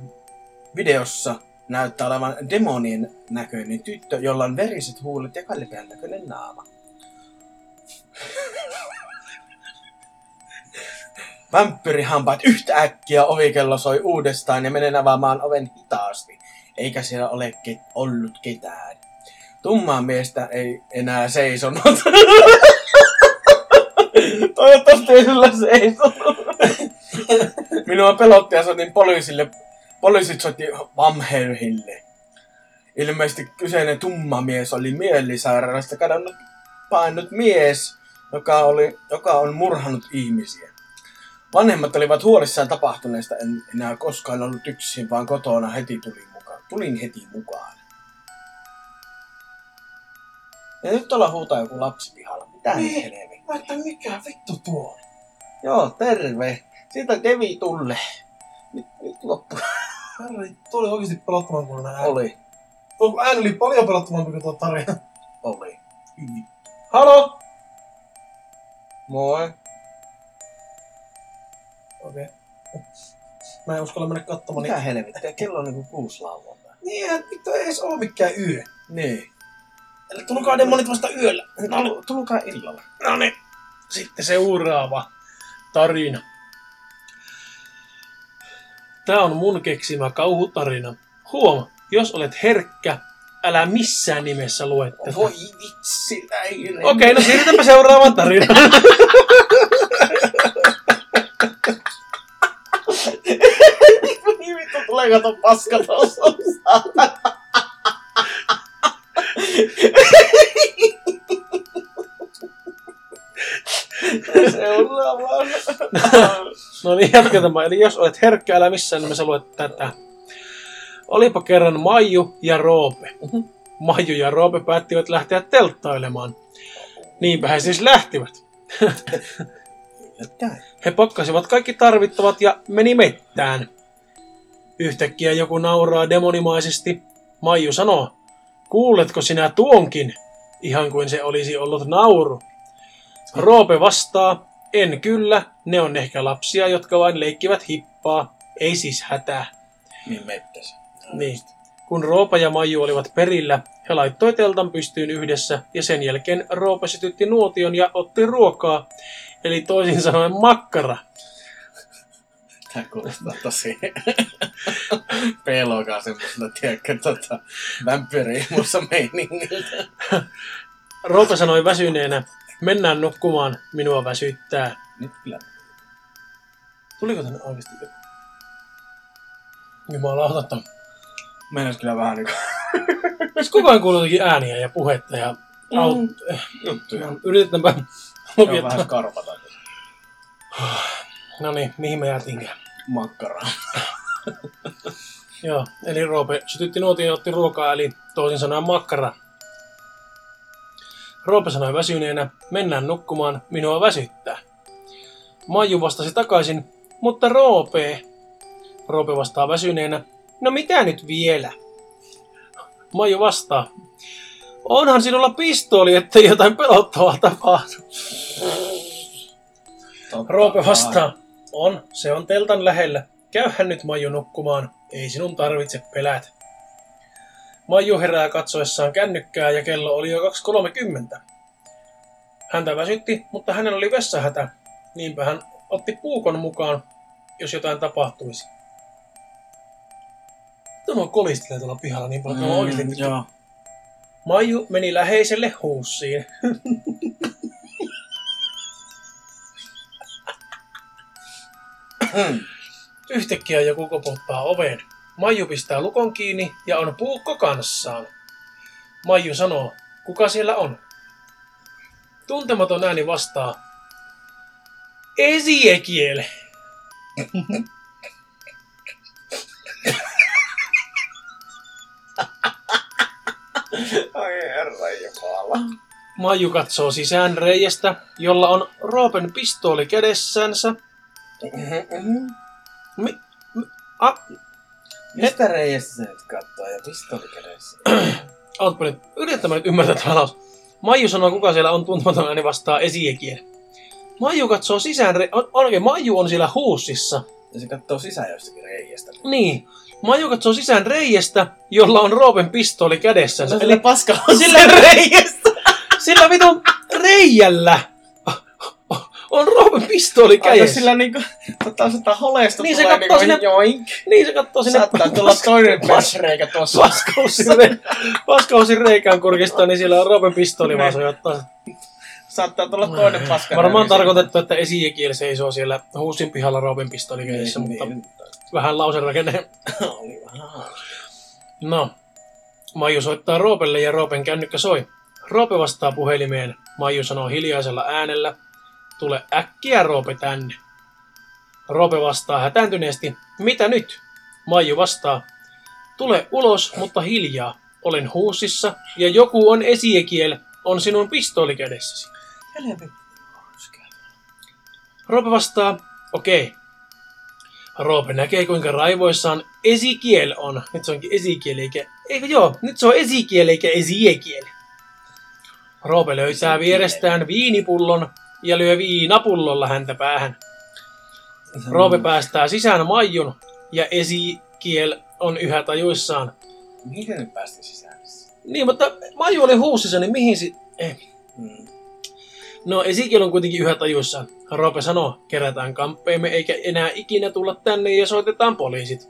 Videossa näyttää olevan demonien näköinen tyttö, jolla on veriset huulet ja kalpean näköinen naama. Vampyrihampaat yhtä äkkiä ovikello soi uudestaan ja menen avaamaan oven hitaasti, eikä siellä ole ke- ollut ketään. Tummaa miestä ei enää seisonut. Toivottavasti ei sillä seisonut. Minua pelotti ja soitin poliisille. Poliisit soitti Vamherhille. Ilmeisesti kyseinen tumma mies oli mielisairaalasta kadonnut painut mies, joka, oli, joka on murhannut ihmisiä. Vanhemmat olivat huolissaan tapahtuneesta, en enää koskaan ollut yksin, vaan kotona heti tulin mukaan. Tulin heti mukaan. Ja nyt tuolla huutaa joku lapsi pihalla. Mitä Niin. helvettiä? Mä että mikä vittu tuo? Joo, terve. Siitä Devi tulle. Nyt, nyt loppu. Herra, tuo oli oikeesti pelottavan kuulonen ääni. Oli. Tuo ääni oli paljon pelottavampi kuin tuo tarina. Oli. Halo! Moi. Okei. Okay. Mä en uskalla mennä katsomaan. Mitä Niin, helvettiä? Kello on niinku kuusi lauantai. niin eihän vittu ei edes oo mikään yö. Niin. Eli tulkaa demonit vasta yöllä. No niin. Tul- Tulkaa illalla. No niin. Sitten seuraava tarina. Tää on mun keksimä kauhutarina. Huoma, jos olet herkkä, älä missään nimessä lue tätä. Voi vitsi, näin. Okei, no siirrytäänpä seuraavaan tarinaan. Niin vittu tulee kato paska tuossa. Seuraavaan. No niin, jatketaan. Eli jos olet herkkä, älä missään nimessä lue tätä. Olipa kerran Maiju ja Roope. Maiju ja Roope päättivät lähteä telttailemaan. Niinpä he siis lähtivät. He pakkasivat kaikki tarvittavat ja meni mettään. Yhtäkkiä joku nauraa demonimaisesti. Maiju sanoo, kuuletko sinä tuonkin? Ihan kuin se olisi ollut nauru. Roope vastaa, en kyllä, ne on ehkä lapsia, jotka vain leikkivät hippaa. Ei siis hätää. Niin mettäs. Niin. Kun Roopa ja Maiju olivat perillä, he laittoi teltan pystyyn yhdessä ja sen jälkeen Roopa sytytti nuotion ja otti ruokaa, eli toisin sanoen makkara. Tää kuulostaa tosi pelokaa semmoista, tiedätkö, tota, vampyriimussa meiningiltä. Roope sanoi väsyneenä, mennään nukkumaan, minua väsyttää. Nyt kyllä. Tuliko tänne oikeasti joku? Jumalauta, Meinas kyllä vähän niinku koko ajan kuuluu jotenkin ääniä ja puhetta ja aut... Mm. juttuja. No, Yritetäänpä lukea vähän skarpata No niin, mihin me jäätiinkään? makkaraa. Joo, eli Roope sytytti nuotion ja otti ruokaa, eli toisin sanoen makkara. Roope sanoi väsyneenä, mennään nukkumaan, minua väsyttää. Maiju vastasi takaisin, mutta Roope. Roope vastaa väsyneenä, no mitä nyt vielä? Maiju vastaa, onhan sinulla pistooli, ettei jotain pelottavaa tapahdu. Totta Roope vastaa, on, se on teltan lähellä. Käyhän nyt Maiju nukkumaan, ei sinun tarvitse pelätä. Maiju herää katsoessaan kännykkää ja kello oli jo 2.30. Häntä väsytti, mutta hänellä oli vessahätä. Niinpä hän otti puukon mukaan, jos jotain tapahtuisi. Tuo kolistelee tuolla pihalla niin paljon, että mm, oikeasti nyt. joo. Maiju meni läheiselle huussiin. Yhtäkkiä joku koputtaa oveen. Maiju pistää lukon kiinni ja on puukko kanssaan. Maiju sanoo, kuka siellä on? Tuntematon ääni vastaa, Esiekiel. Ai herra jumala. Maiju katsoo sisään reiästä, jolla on Roopen pistooli kädessänsä. Mi- mi- a- Mistä reiästä sä nyt kattoo ja pistoli kädessä? Ootpa nyt, yrittämä nyt ymmärtää tämä laus. Maiju sanoo, kuka siellä on tuntematon ääni vastaa Esiekiel. Maiju katsoo sisään, re- on, oikein, Maiju on siellä huussissa. Ja se kattoo sisään jostakin reiästä. Niin. Maiju katsoo sisään reiästä, jolla on Roopen pistooli kädessänsä. Se Eli paska sillä reiästä, sillä vitun reijällä on Roopen pistooli Aika kädessä. sillä niinku, tota sitä holeesta Niin, se tulee kattoo niinku sinne- joink. Niin se katsoo sinne Saattaa tulla toinen persreikä tossa. paskausin, re- paskausin reikään kurkistaa, niin siellä on Roopen pistooli vaan sojottaa. Saattaa tulla toinen paska. Varmaan tarkoitettu, että esiekiel seisoo siellä huusin pihalla Roopen pistooli kädessä, mutta niin. vähän lauserakenne. Oli vähän hauska. No, Maiju soittaa Roopelle ja Roopen kännykkä soi. Roope vastaa puhelimeen. Maiju sanoo hiljaisella äänellä, tule äkkiä Roope tänne. Roope vastaa hätääntyneesti, mitä nyt? Maiju vastaa, tule ulos, mutta hiljaa. Olen huusissa ja joku on esiekiel, on sinun pistooli kädessäsi. Helvetti hauska. Roope vastaa, okei. Roope näkee, kuinka raivoissaan esikiel on. Nyt se onkin esikiel, eikä... Eikö joo, nyt se on esikiel, eikä esiekiel. Roope löytää vierestään viinipullon ja lyö viinapullolla häntä päähän. Roope päästää sisään Maijun ja esikiel on yhä tajuissaan. Mihin se nyt päästi sisään? Niin, mutta Maiju oli huussissa, niin mihin si... Eh. Mm. No, Ezekiel on kuitenkin yhä tajuissaan. Roope sanoo, kerätään kamppeemme eikä enää ikinä tulla tänne ja soitetaan poliisit.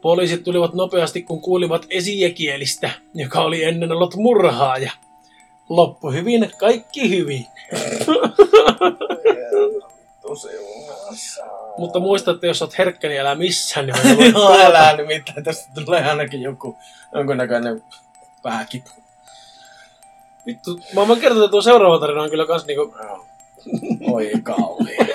Poliisit tulivat nopeasti, kun kuulivat Esiekielistä, joka oli ennen ollut murhaaja. Loppu hyvin, kaikki hyvin. Tosi. Mutta muista, että jos oot herkkä, niin älä missään nimessä Joo, älä nimittäin. Tästä tulee ainakin joku jonkunnäköinen pääkipu. Vittu, mä voin kertoa, että tuo seuraava tarina on kyllä kans niinku... Oi kauhea.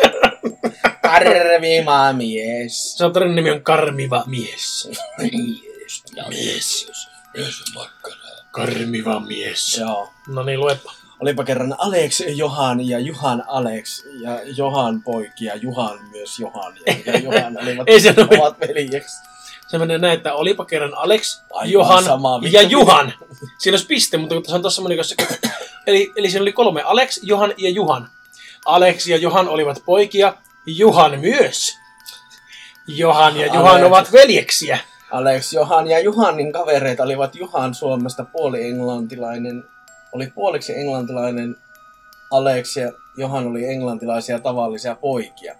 Karvimaa mies. Se on tarinan nimi on Karmiva mies. Mies. Mies. Karmiva mies. Joo. No niin, luepa. Olipa kerran Alex, Johan ja Juhan Alex ja Johan poikia, Juhan myös Johan ja, ja Johan olivat Ei se ovat veljeksi. Se menee näin, että olipa kerran Alex, Aivan Johan sama, ja Juhan. Siinä olisi piste, mutta kun tässä on tuossa moni kanssa... Eli, eli siinä oli kolme. Alex, Johan ja Juhan. Alex ja Johan olivat poikia. Juhan myös. Johan ja Juhan Alex. ovat veljeksiä. Alex, Johan ja Juhanin kavereita olivat Juhan Suomesta puoli englantilainen, oli puoliksi englantilainen Alex ja Johan oli englantilaisia tavallisia poikia.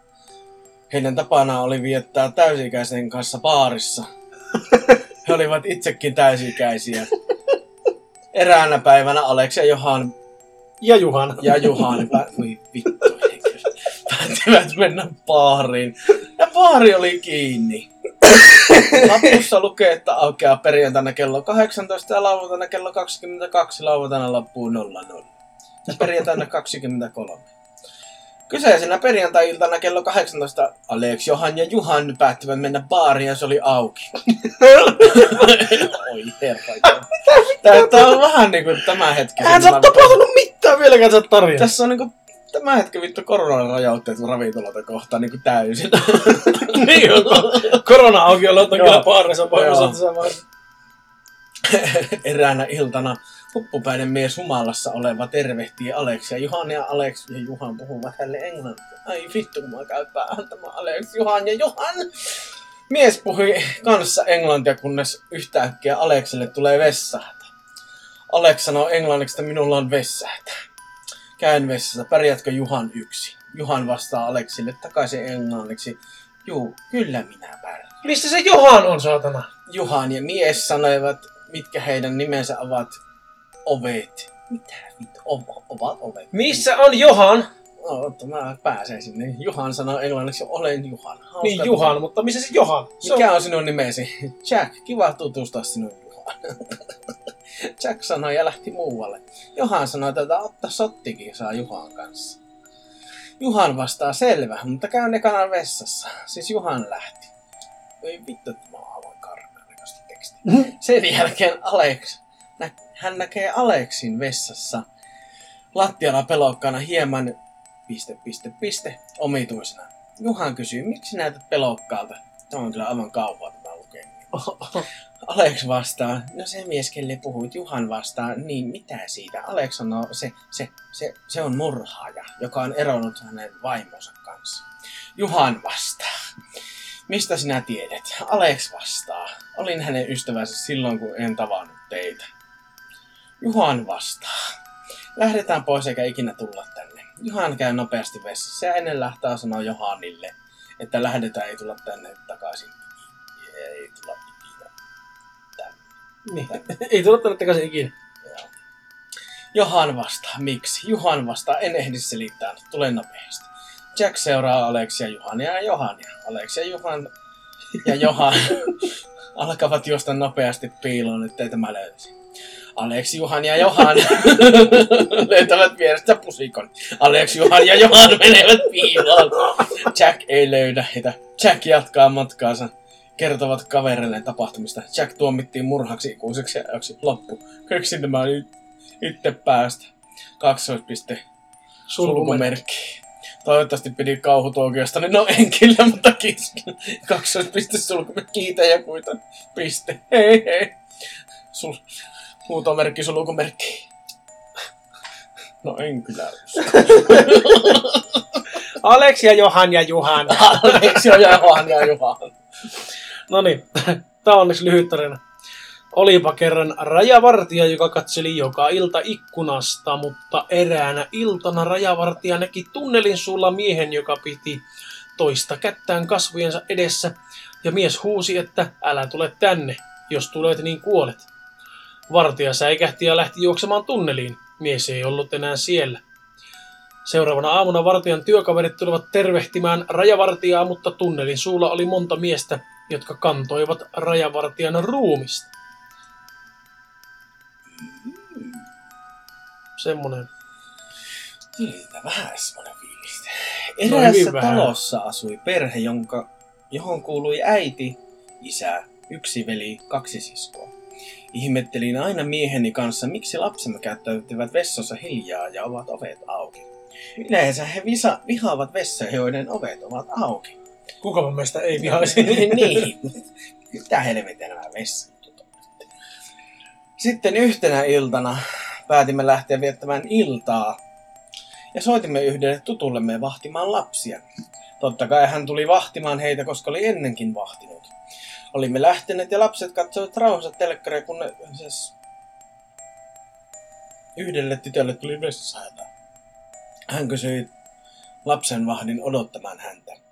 Heidän tapana oli viettää täysikäisen kanssa baarissa. He olivat itsekin täysikäisiä. Eräänä päivänä Alex ja Johan Ja Juhan. ja Juhan pä- Voi vittu, päättivät mennä baariin. Ja baari oli kiinni. Lapussa lukee, että aukeaa perjantaina kello 18 ja lauantaina kello 22, lauantaina loppuu 00. Ja perjantaina 23. Kyseisenä perjantai-iltana kello 18 Alex, Johan ja Juhan päättivät mennä baariin ja se oli auki. Oi herra. Tämä on vähän niinku tämä hetki. Hän sä tapahtunut mitään vieläkään sä tarina. Tässä on niinku tämä hetki vittu koronarajoitteet ravintoloita kohtaan niinku täysin. niin on. Korona-aukiolot on Joo. kyllä baarissa pohjoisessa samaan. Eräänä iltana huppupäinen mies humalassa oleva tervehtii Aleksia. Juhan ja Alex ja Juhan puhuvat hänelle englantia. Ai vittu, kun mä käyn päähän tämä Alex, Juhan ja Juhan. Mies puhui kanssa englantia, kunnes yhtäkkiä Alekselle tulee vessahätä. Alex sanoo englanniksi, että minulla on vessahätä. Käyn vessassa, pärjätkö Juhan yksi? Juhan vastaa Aleksille takaisin englanniksi. Juu, kyllä minä pärjään. Mistä se Johan on, saatana? Juhan ja mies sanoivat, mitkä heidän nimensä ovat ovet. Mitä vittu? Ova, ovat ovet. Missä on Johan? oota, mä pääsen sinne. Juhan sanoi englanniksi, olen Juhan. Hauska Niin Juhan, mutta missä se Johan? Se on... Mikä on sinun nimesi? Jack, kiva tutustua sinun Juhan. Jack sanoi ja lähti muualle. Johan sanoi, että otta sottikin saa Juhan kanssa. Juhan vastaa selvä, mutta käyn ekana vessassa. Siis Juhan lähti. Ei vittu, että mä aivan karmean näköistä tekstiä. Sen jälkeen Alex, nä, hän näkee Aleksin vessassa lattialla pelokkaana hieman piste, piste, piste, omituisena. Juhan kysyy, miksi näytät pelokkaalta? Tämä on kyllä aivan kauhua tämä lukee. Alex vastaa, no se mies, kelle puhuit, Juhan vastaa, niin mitä siitä? Alex sanoo, se, se, se, se on murhaaja, joka on eronnut hänen vaimonsa kanssa. Juhan vastaa, mistä sinä tiedät? Alex vastaa, olin hänen ystävänsä silloin, kun en tavannut teitä. Juhan vastaa, lähdetään pois eikä ikinä tulla tänne. Juhan käy nopeasti vessassa ja ennen lähtää sanoo Johanille, että lähdetään, ei tulla tänne takaisin. Ei tulla Niin. Ei tule tänne takaisin ikinä. Joo. Johan vastaa, miksi? Juhan vastaa, en ehdi selittää, tule nopeasti. Jack seuraa Aleksia, Juhania ja Johania. Aleksia, Juhan ja Johan alkavat juosta nopeasti piiloon, ettei tämä löytäisi. Alex, Juhan ja Johan löytävät vierestä pusikon. Alex, Juhan ja Johan menevät piiloon. Jack ei löydä heitä. Jack jatkaa matkaansa. Kertovat kavereilleen tapahtumista. Jack tuomittiin murhaksi ikuiseksi ajaksi. Loppu. Keksin tämä itse päästä. Kaksoispiste. Sulkumerkki. Toivottavasti pidi kauhutuokiosta, niin no en kyllä, mutta kiitos. Kaksoispiste sulkumerkki, kiitä ja kuita. Piste. Hei hei. Sul, huutomerkki, sulkumerkki. No en kyllä. Alex ja Johan ja Juhan. Aleksi ja Johan ja Johan. No niin, tää on lyhyt tarina. Olipa kerran rajavartija, joka katseli joka ilta ikkunasta, mutta eräänä iltana rajavartija näki tunnelin suulla miehen, joka piti toista kättään kasvojensa edessä, ja mies huusi, että älä tule tänne, jos tulet niin kuolet. Vartija säikähti ja lähti juoksemaan tunneliin. Mies ei ollut enää siellä. Seuraavana aamuna vartijan työkaverit tulivat tervehtimään rajavartijaa, mutta tunnelin suulla oli monta miestä, jotka kantoivat rajavartijan ruumista. Semmonen. Siltä vähän semmoinen fiilis. No Eräässä vähän. talossa asui perhe, jonka, johon kuului äiti, isä, yksi veli, kaksi siskoa. Ihmettelin aina mieheni kanssa, miksi lapsemme käyttäytyvät vessassa hiljaa ja ovat ovet auki. Yleensä he visa, vihaavat vessoja, joiden ovet ovat auki. Kukapa meistä ei vihaisi. niin. Mitä helvetin nämä nyt? Sitten yhtenä iltana päätimme lähteä viettämään iltaa. Ja soitimme yhdelle tutullemme vahtimaan lapsia. Totta kai hän tuli vahtimaan heitä, koska oli ennenkin vahtinut. Olimme lähteneet ja lapset katsoivat rauhassa telkkaria, kun ne, siis yhdelle tytölle tuli vessahätä. Hän kysyi lapsenvahdin odottamaan häntä.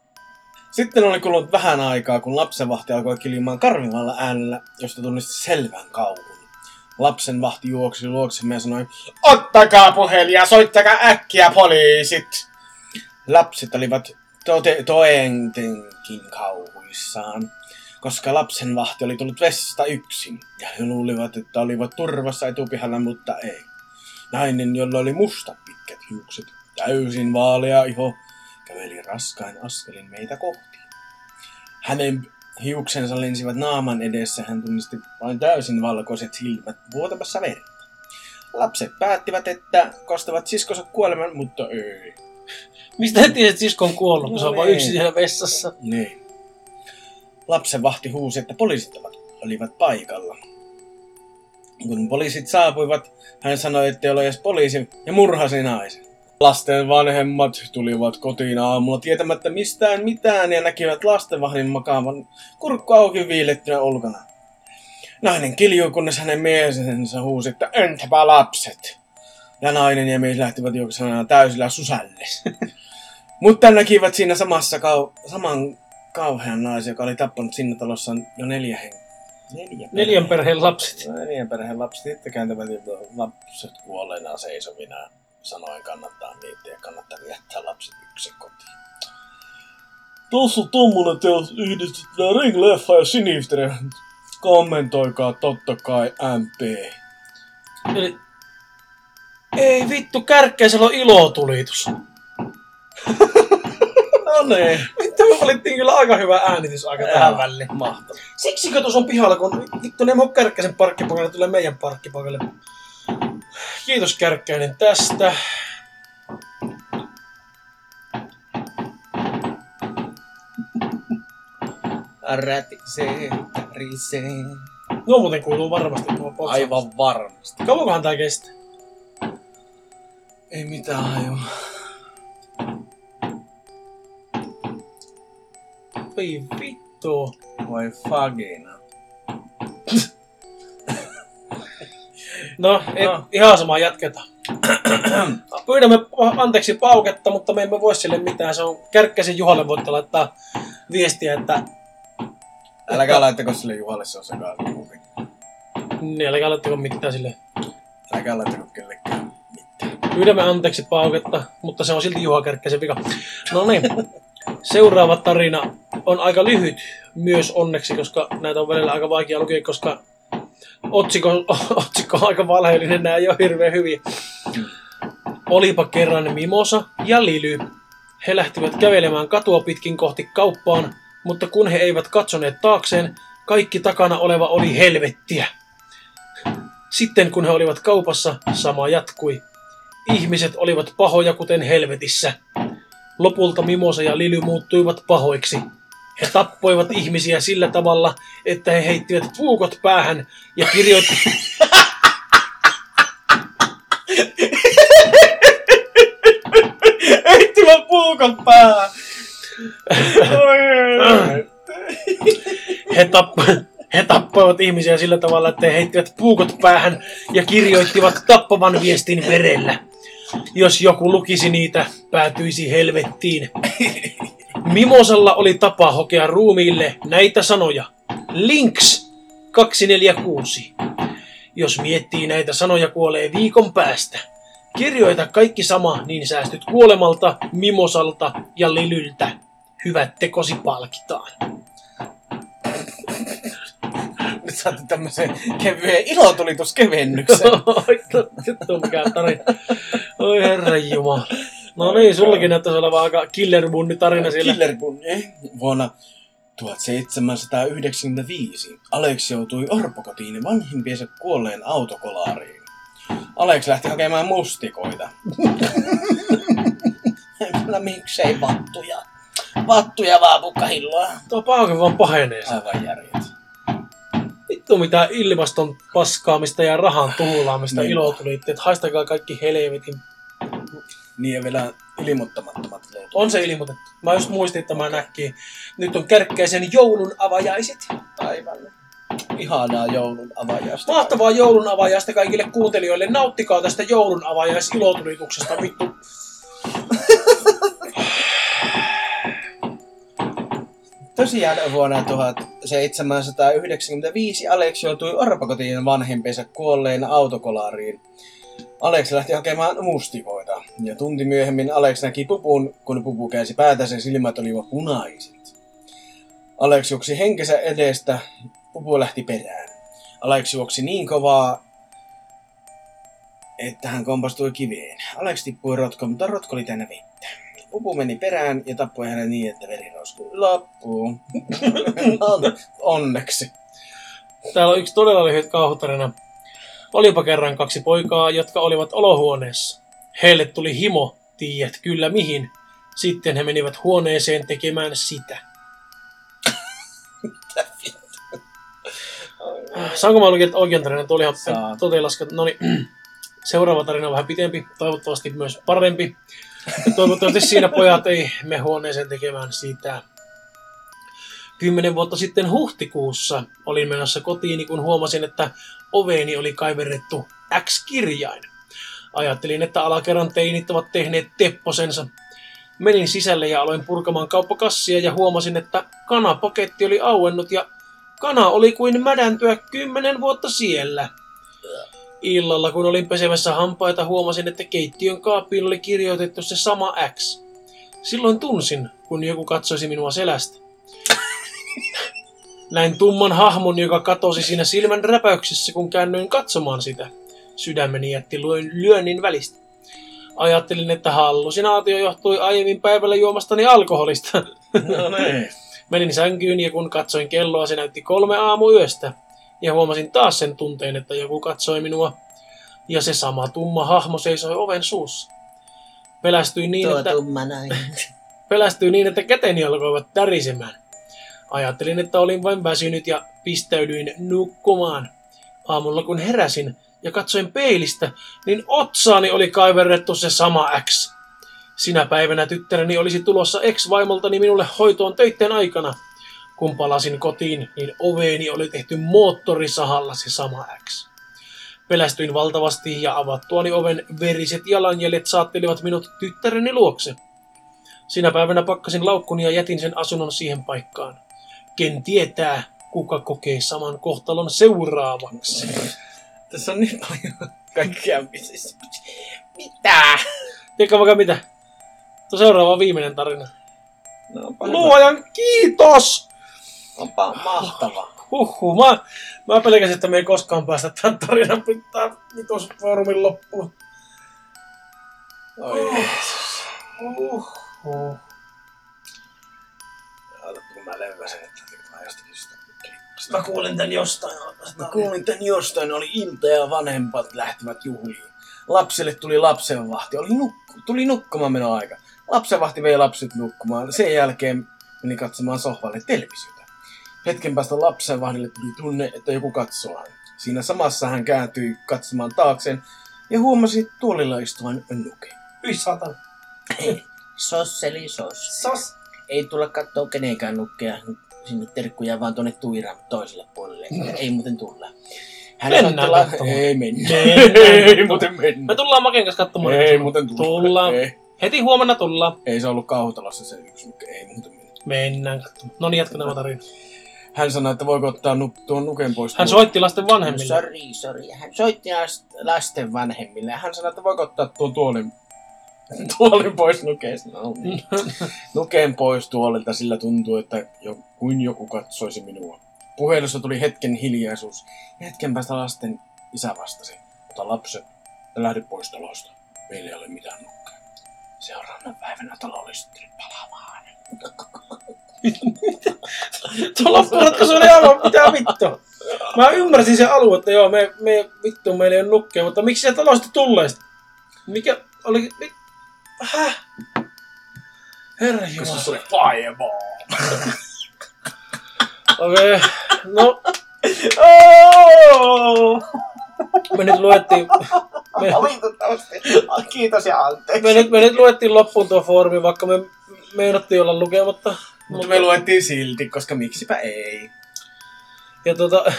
Sitten oli kulunut vähän aikaa, kun lapsenvahti alkoi kiljumaan karmivalla äänellä, josta tunnisti selvän kauhun. Lapsenvahti juoksi luoksemme ja sanoi, Ottakaa puhelin ja soittakaa äkkiä poliisit! Lapset olivat tote- toentenkin kauhuissaan, koska lapsenvahti oli tullut vessasta yksin, ja he luulivat, että olivat turvassa etupihalla, mutta ei. Nainen, jolla oli musta pitkät hiukset, täysin vaalea iho, käveli raskain askelin meitä kohti. Hänen hiuksensa lensivät naaman edessä, hän tunnisti vain täysin valkoiset silmät vuotamassa verta. Lapset päättivät, että kostavat siskonsa kuoleman, mutta ei. Mistä he tiesi, että sisko on kuollut, kun se on No vain yksin siellä vessassa? Niin. Lapsen vahti huusi, että poliisit olivat paikalla. Kun poliisit saapuivat, hän sanoi, että ei ole edes poliisi ja murhasi naisen. Lasten vanhemmat tulivat kotiin aamulla tietämättä mistään mitään ja näkivät lastenvahdin makaavan kurkku auki viilettynä ulkona. Nainen kiljui, kunnes hänen miesensä huusi, että entäpä lapset? Ja nainen ja mies lähtivät juoksemaan täysillä susälle. Mutta näkivät siinä samassa kau- saman kauhean naisen, joka oli tappanut siinä talossa jo neljä henkeä. Neljä Neljän perhe- perheen lapset. Neljän perheen lapset. Sitten kääntävät lapset kuolleena seisovina sanoen kannattaa miettiä ja kannattaa jättää lapset yksin kotiin. Tuossa on tommonen teos yhdistetään Ring-leffa ja Sinister. Kommentoikaa totta kai MP. Eli... Ei vittu, kärkkäisellä on ilotulitus. No niin. Vittu, me valittiin kyllä aika hyvä äänitysaika tähän väliin. Mahtavaa. Siksikö tuossa on pihalla, kun vittu ne mun kärkkäisen parkkipaikalle tulee meidän parkkipaikalle. Kiitos kärkkäinen tästä. Rätisee, tärisee. No muuten kuuluu varmasti tuo potsa. Aivan varmasti. Kauankohan tää kestää? Ei mitään hajua. Voi vittu. Voi fagina. No, ei, No. ihan sama jatketaan. Pyydämme anteeksi pauketta, mutta me emme voi sille mitään. Se on Kärkkäisen Juhalle voitte laittaa viestiä, että Älkää laittako sille Juhalle, se on sekaannupi. niin, älkää laittako mitään sille. Älkää laittako kellekään mitään. Pyydämme anteeksi pauketta, mutta se on silti Juha Kärkkäisen vika. No niin, seuraava tarina on aika lyhyt myös onneksi, koska näitä on välillä aika vaikea lukea, koska otsikko, otsikko on aika valheellinen, nämä ei ole hirveän hyviä. Olipa kerran Mimosa ja Lily. He lähtivät kävelemään katua pitkin kohti kauppaan, mutta kun he eivät katsoneet taakseen, kaikki takana oleva oli helvettiä. Sitten kun he olivat kaupassa, sama jatkui. Ihmiset olivat pahoja kuten helvetissä. Lopulta Mimosa ja Lily muuttuivat pahoiksi. He tappoivat ihmisiä sillä tavalla, että he heittivät puukot päähän ja kirjoittivat... Heittivät puukon päähän! He, tapp- he tappoivat ihmisiä sillä tavalla, että he heittivät puukot päähän ja kirjoittivat tappavan viestin verellä. Jos joku lukisi niitä, päätyisi helvettiin. Mimosalla oli tapa hokea ruumiille näitä sanoja. Links 246. Jos miettii näitä sanoja kuolee viikon päästä. Kirjoita kaikki sama, niin säästyt kuolemalta, mimosalta ja lilyltä. Hyvät tekosi palkitaan. Nyt saatte tämmösen kevyen ilotulituskevennyksen. Oi, Vittu mikä tarina. Oi herra jumala. No niin, sullakin näyttäisi olevan aika killerbunni tarina siellä. Killerpunni. Vuonna 1795 Alex joutui orpokotiin vanhimpiensa kuolleen autokolariin. Alex lähti hakemaan mustikoita. Kyllä miksei vattuja. Vattuja vaan pukkahilloa. Tuo pauke vaan pahenee. Aivan järjet. Vittu mitä ilmaston paskaamista ja rahan tuhlaamista Niin. ilo tulitte. Et haistakaa kaikki helvetin. Niin ja vielä ilmoittamattomat löytyy. On se ilmoitettu. Mä just muistin, että mä näkkiin. Nyt on kärkkäisen joulun avajaiset. Aivan. Ihanaa joulun avajasta. Mahtavaa joulun avajaista kaikille kuuntelijoille. Nauttikaa tästä joulun avajais ilotulituksesta. Vittu. Tosiaan vuonna 1795 Alex joutui orpokotiin vanhempiensa kuolleen autokolariin. Alex lähti hakemaan mustikoita, ja tunti myöhemmin Alex näki pupun, kun pupu käänsi päätänsä silmät olivat punaiset. Alex juoksi henkensä edestä, pupu lähti perään. Alex juoksi niin kovaa, että hän kompastui kiveen. Alex tippui rotkoon, mutta rotko oli täynnä vettä. Pupu meni perään ja tappoi hänen niin, että veri roskui loppuun. On- Onneksi. Täällä on yksi todella lyhyt kauhutarina. Olipa kerran kaksi poikaa, jotka olivat olohuoneessa. Heille tuli himo, tiedät kyllä mihin. Sitten he menivät huoneeseen tekemään sitä. Saanko mä lukea oikean tarinan? Tuo oli ihan totelaskat. No niin, seuraava tarina on vähän pitempi, toivottavasti myös parempi. Toivottavasti siinä pojat ei me huoneeseen tekemään sitä. Kymmenen vuotta sitten huhtikuussa olin menossa kotiini, kun huomasin, että oveeni oli kaiverrettu X-kirjain. Ajattelin, että alakerran teinit ovat tehneet tepposensa. Menin sisälle ja aloin purkamaan kauppakassia ja huomasin, että kanapaketti oli auennut ja kana oli kuin mädäntyä kymmenen vuotta siellä. Illalla, kun olin pesemässä hampaita, huomasin, että keittiön kaappiin oli kirjoitettu se sama X. Silloin tunsin, kun joku katsoisi minua selästä. Näin tumman hahmon, joka katosi siinä silmän räpäyksessä, kun käännyin katsomaan sitä. Sydämeni jätti lyön- lyönnin välistä. Ajattelin, että hallusinaatio johtui aiemmin päivällä juomastani alkoholista. No niin. Menin sänkyyn ja kun katsoin kelloa, se näytti kolme aamuyöstä. Ja huomasin taas sen tunteen, että joku katsoi minua. Ja se sama tumma hahmo seisoi oven suussa. Pelästyin niin, Tuo että, tumma nainen. pelästyin niin, että käteni alkoivat tärisemään. Ajattelin, että olin vain väsynyt ja pistäydyin nukkumaan. Aamulla kun heräsin ja katsoin peilistä, niin otsaani oli kaiverrettu se sama X. Sinä päivänä tyttäreni olisi tulossa ex-vaimoltani minulle hoitoon töitten aikana. Kun palasin kotiin, niin oveeni oli tehty moottorisahalla se sama X. Pelästyin valtavasti ja avattuani oven veriset jalanjäljet saattelivat minut tyttäreni luokse. Sinä päivänä pakkasin laukkuni ja jätin sen asunnon siihen paikkaan. Ken tietää, kuka kokee saman kohtalon seuraavaksi. Tässä on niin paljon kaikkea. Siis, mitä? Tiedätkö vaikka mitä? Tuo seuraava on viimeinen tarina. No. Luojan kiitos! onpa mahtava. Huhhuh, mä, mä pelkäsin, että me ei koskaan päästä tämän tarinan pitää vitos foorumin loppuun. Oi Jeesus. Huhhuh. Mä löyväsen, että mä jostakin sitä. Mä kuulin tän jostain. Mä kuulin tän jostain, oli ilta ja vanhempat lähtivät juhliin. Lapselle tuli lapsenvahti, oli nukku, tuli nukkumaan meno aika. Lapsenvahti vei lapset nukkumaan, sen jälkeen meni katsomaan sohvalle televisiota. Hetken päästä lapsenvahdille tuli tunne, että joku katsoo häntä. Siinä samassa hän kääntyi katsomaan taakseen ja huomasi tuolilla istuvan nuke. Hyi saatan. Sosseli sos. Sos. Ei tulla kattoo kenenkään nukkea sinne terkkuja, vaan tuonne Tuiran toiselle puolelle. Ei muuten tulla. Hän Mennään la- katsomaan. Ei mennä. Mennään. Ei muuten mennä. Me tullaan Maken kanssa katsomaan. Ei muuten tulla. Tullaan. Ei. Heti huomenna tullaan. Ei se ollut kauhutalossa se yksi nuke. Ei muuten mennä. Mennään katsomaan. No niin, jatketaan tämä tarina. Hän sanoi, että voiko ottaa nu- tuon nuken pois. Hän soitti lasten vanhemmille. Sori, sori. Hän soitti last- lasten vanhemmille. Hän sanoi, että voiko ottaa tuon tuolin, tuolin pois nukeesta. No, niin. Nukeen pois tuolilta, sillä tuntuu, että jo, kuin joku katsoisi minua. Puhelussa tuli hetken hiljaisuus. Ja hetken päästä lasten isä vastasi. Ota lapset lähde pois talosta. Meillä ei ole mitään nukkaa. Seuraavana päivänä talo oli sitten palamaan. Tuo loppuratkaisu oli aivan mitä vittu. Mä ymmärsin sen alun, että joo, me, me vittu meillä ei ole nukkeja, mutta miksi sieltä talosta tulee? Mikä oli... Mi, häh? Herra Jumala. oli fireball. Okei, okay. no Oh! me nyt luettiin... Me, Valitettavasti. Kiitos ja anteeksi. me, nyt, me nyt luettiin loppuun tuo foorumi, vaikka me meinattiin olla lukematta. Mutta me luettiin silti, koska miksipä ei. Ja tota...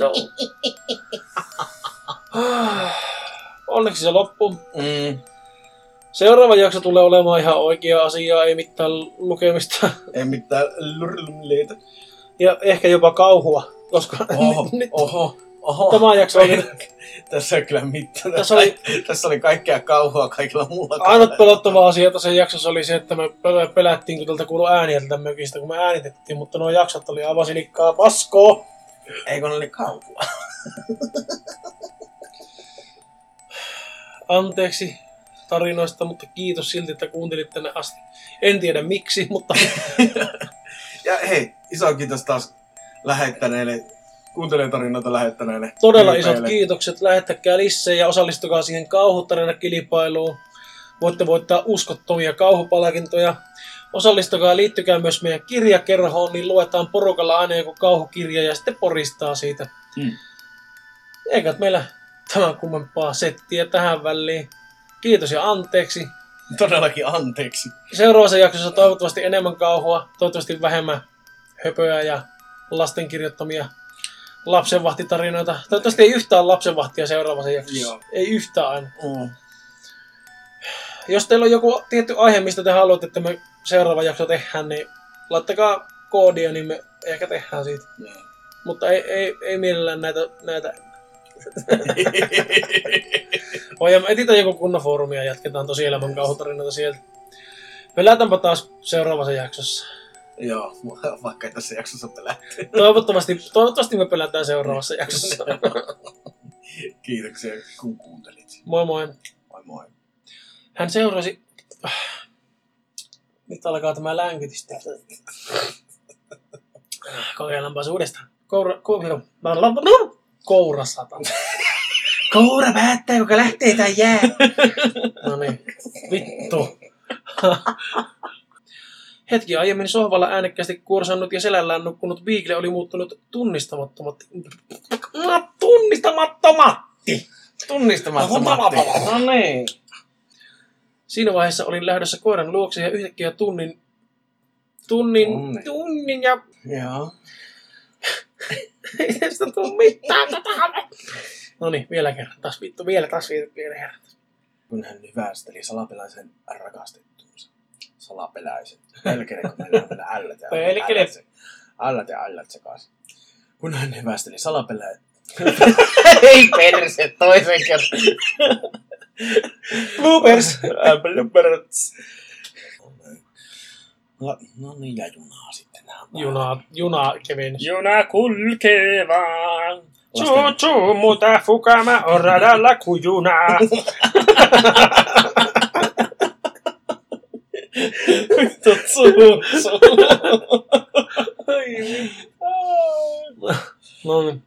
no. Onneksi se loppuu. Mm. Seuraava jakso tulee olemaan ihan oikea asia, ei mitään lukemista. Ei mitään lurlumleita. Ja ehkä jopa kauhua, koska Oho, nyt, oho, oho. tämä jakso oli Tässä ei kyllä mitään. Tässä oli- tässä oli kaikkea kauhua kaikilla muulla. ainut pelottava asia tässä jaksossa oli se, että me pel- pelättiin, kun tältä kuului ääniä tältä mökistä, kun me äänitettiin, mutta nuo jaksot oli aivan silikkaa paskoa. Eikö ne oli kauhua? Anteeksi tarinoista, mutta kiitos silti, että kuuntelit tänne asti. En tiedä miksi, mutta Ja hei, iso kiitos taas lähettäneille, kuuntelijatarinoita lähettäneille. todella isot tyypeille. kiitokset. Lähettäkää lisää ja osallistukaa siihen kauhutarinakilpailuun. Voitte voittaa uskottavia kauhupalkintoja. Osallistukaa, liittykää myös meidän kirjakerhoon, niin luetaan porukalla aina joku kauhukirja ja sitten poristaa siitä. Mm. Eikä meillä tämän kummempaa settiä tähän väliin. Kiitos ja anteeksi. Todellakin anteeksi. Seuraavassa jaksossa toivottavasti enemmän kauhua, toivottavasti vähemmän höpöä ja lasten kirjoittamia lapsenvahtitarinoita. Toivottavasti ei yhtään lapsenvahtia seuraavassa jaksossa. Joo. Ei yhtään aina. Mm. Jos teillä on joku tietty aihe, mistä te haluatte, että me seuraava jakso tehdään, niin laittakaa koodia, niin me ehkä tehdään siitä. Niin. Mutta ei, ei, ei mielellään näitä, näitä Oi, me etsitään joku kunnon foorumia ja jatketaan tosi elämän kauhutarinoita sieltä. Pelätäänpä taas seuraavassa jaksossa. Joo, vaikka ei tässä jaksossa pelää. Toivottavasti, toivottavasti me pelätään seuraavassa jaksossa. Kiitoksia, kun kuuntelit. Moi moi. Moi moi. Hän seurasi... Nyt alkaa tämä länkytys täältä. Kokeillaanpa uudestaan. Koura... Koura... Koura satan. Koura päättää, kuka lähtee tai jää. No niin. Vittu. Hetki aiemmin sohvalla äänekkäästi kuorsannut ja selällään nukkunut Beagle oli muuttunut tunnistamattomatti. Tunnistamattomatti! Tunnistamattomasti. No niin. Siinä vaiheessa olin lähdössä koiran luokse ja yhtäkkiä tunnin, tunnin, Tunnin. tunnin ja Joo. Ei tästä tuu mitään tätä. No niin, vielä kerran. Taas vittu, vielä, taas vielä, vielä kerran. Kun hän hyvästeli salapeläisen rakastettuunsa. Salapeläisen. Pelkele, kun meillä mennä ällät ja Pelkele. ällät ja ällät sekaisin. Kun hän hyvästeli salapeläisen. Ei perse, toisen kerran. Bloopers! Bloopers. No, no niin, ja junaa sitten. Juna, juna Kevin. Juna kulkee vaan. Chuu, chuu, mutta fukama on radalla kujuna. Vittu suu, suu. No niin.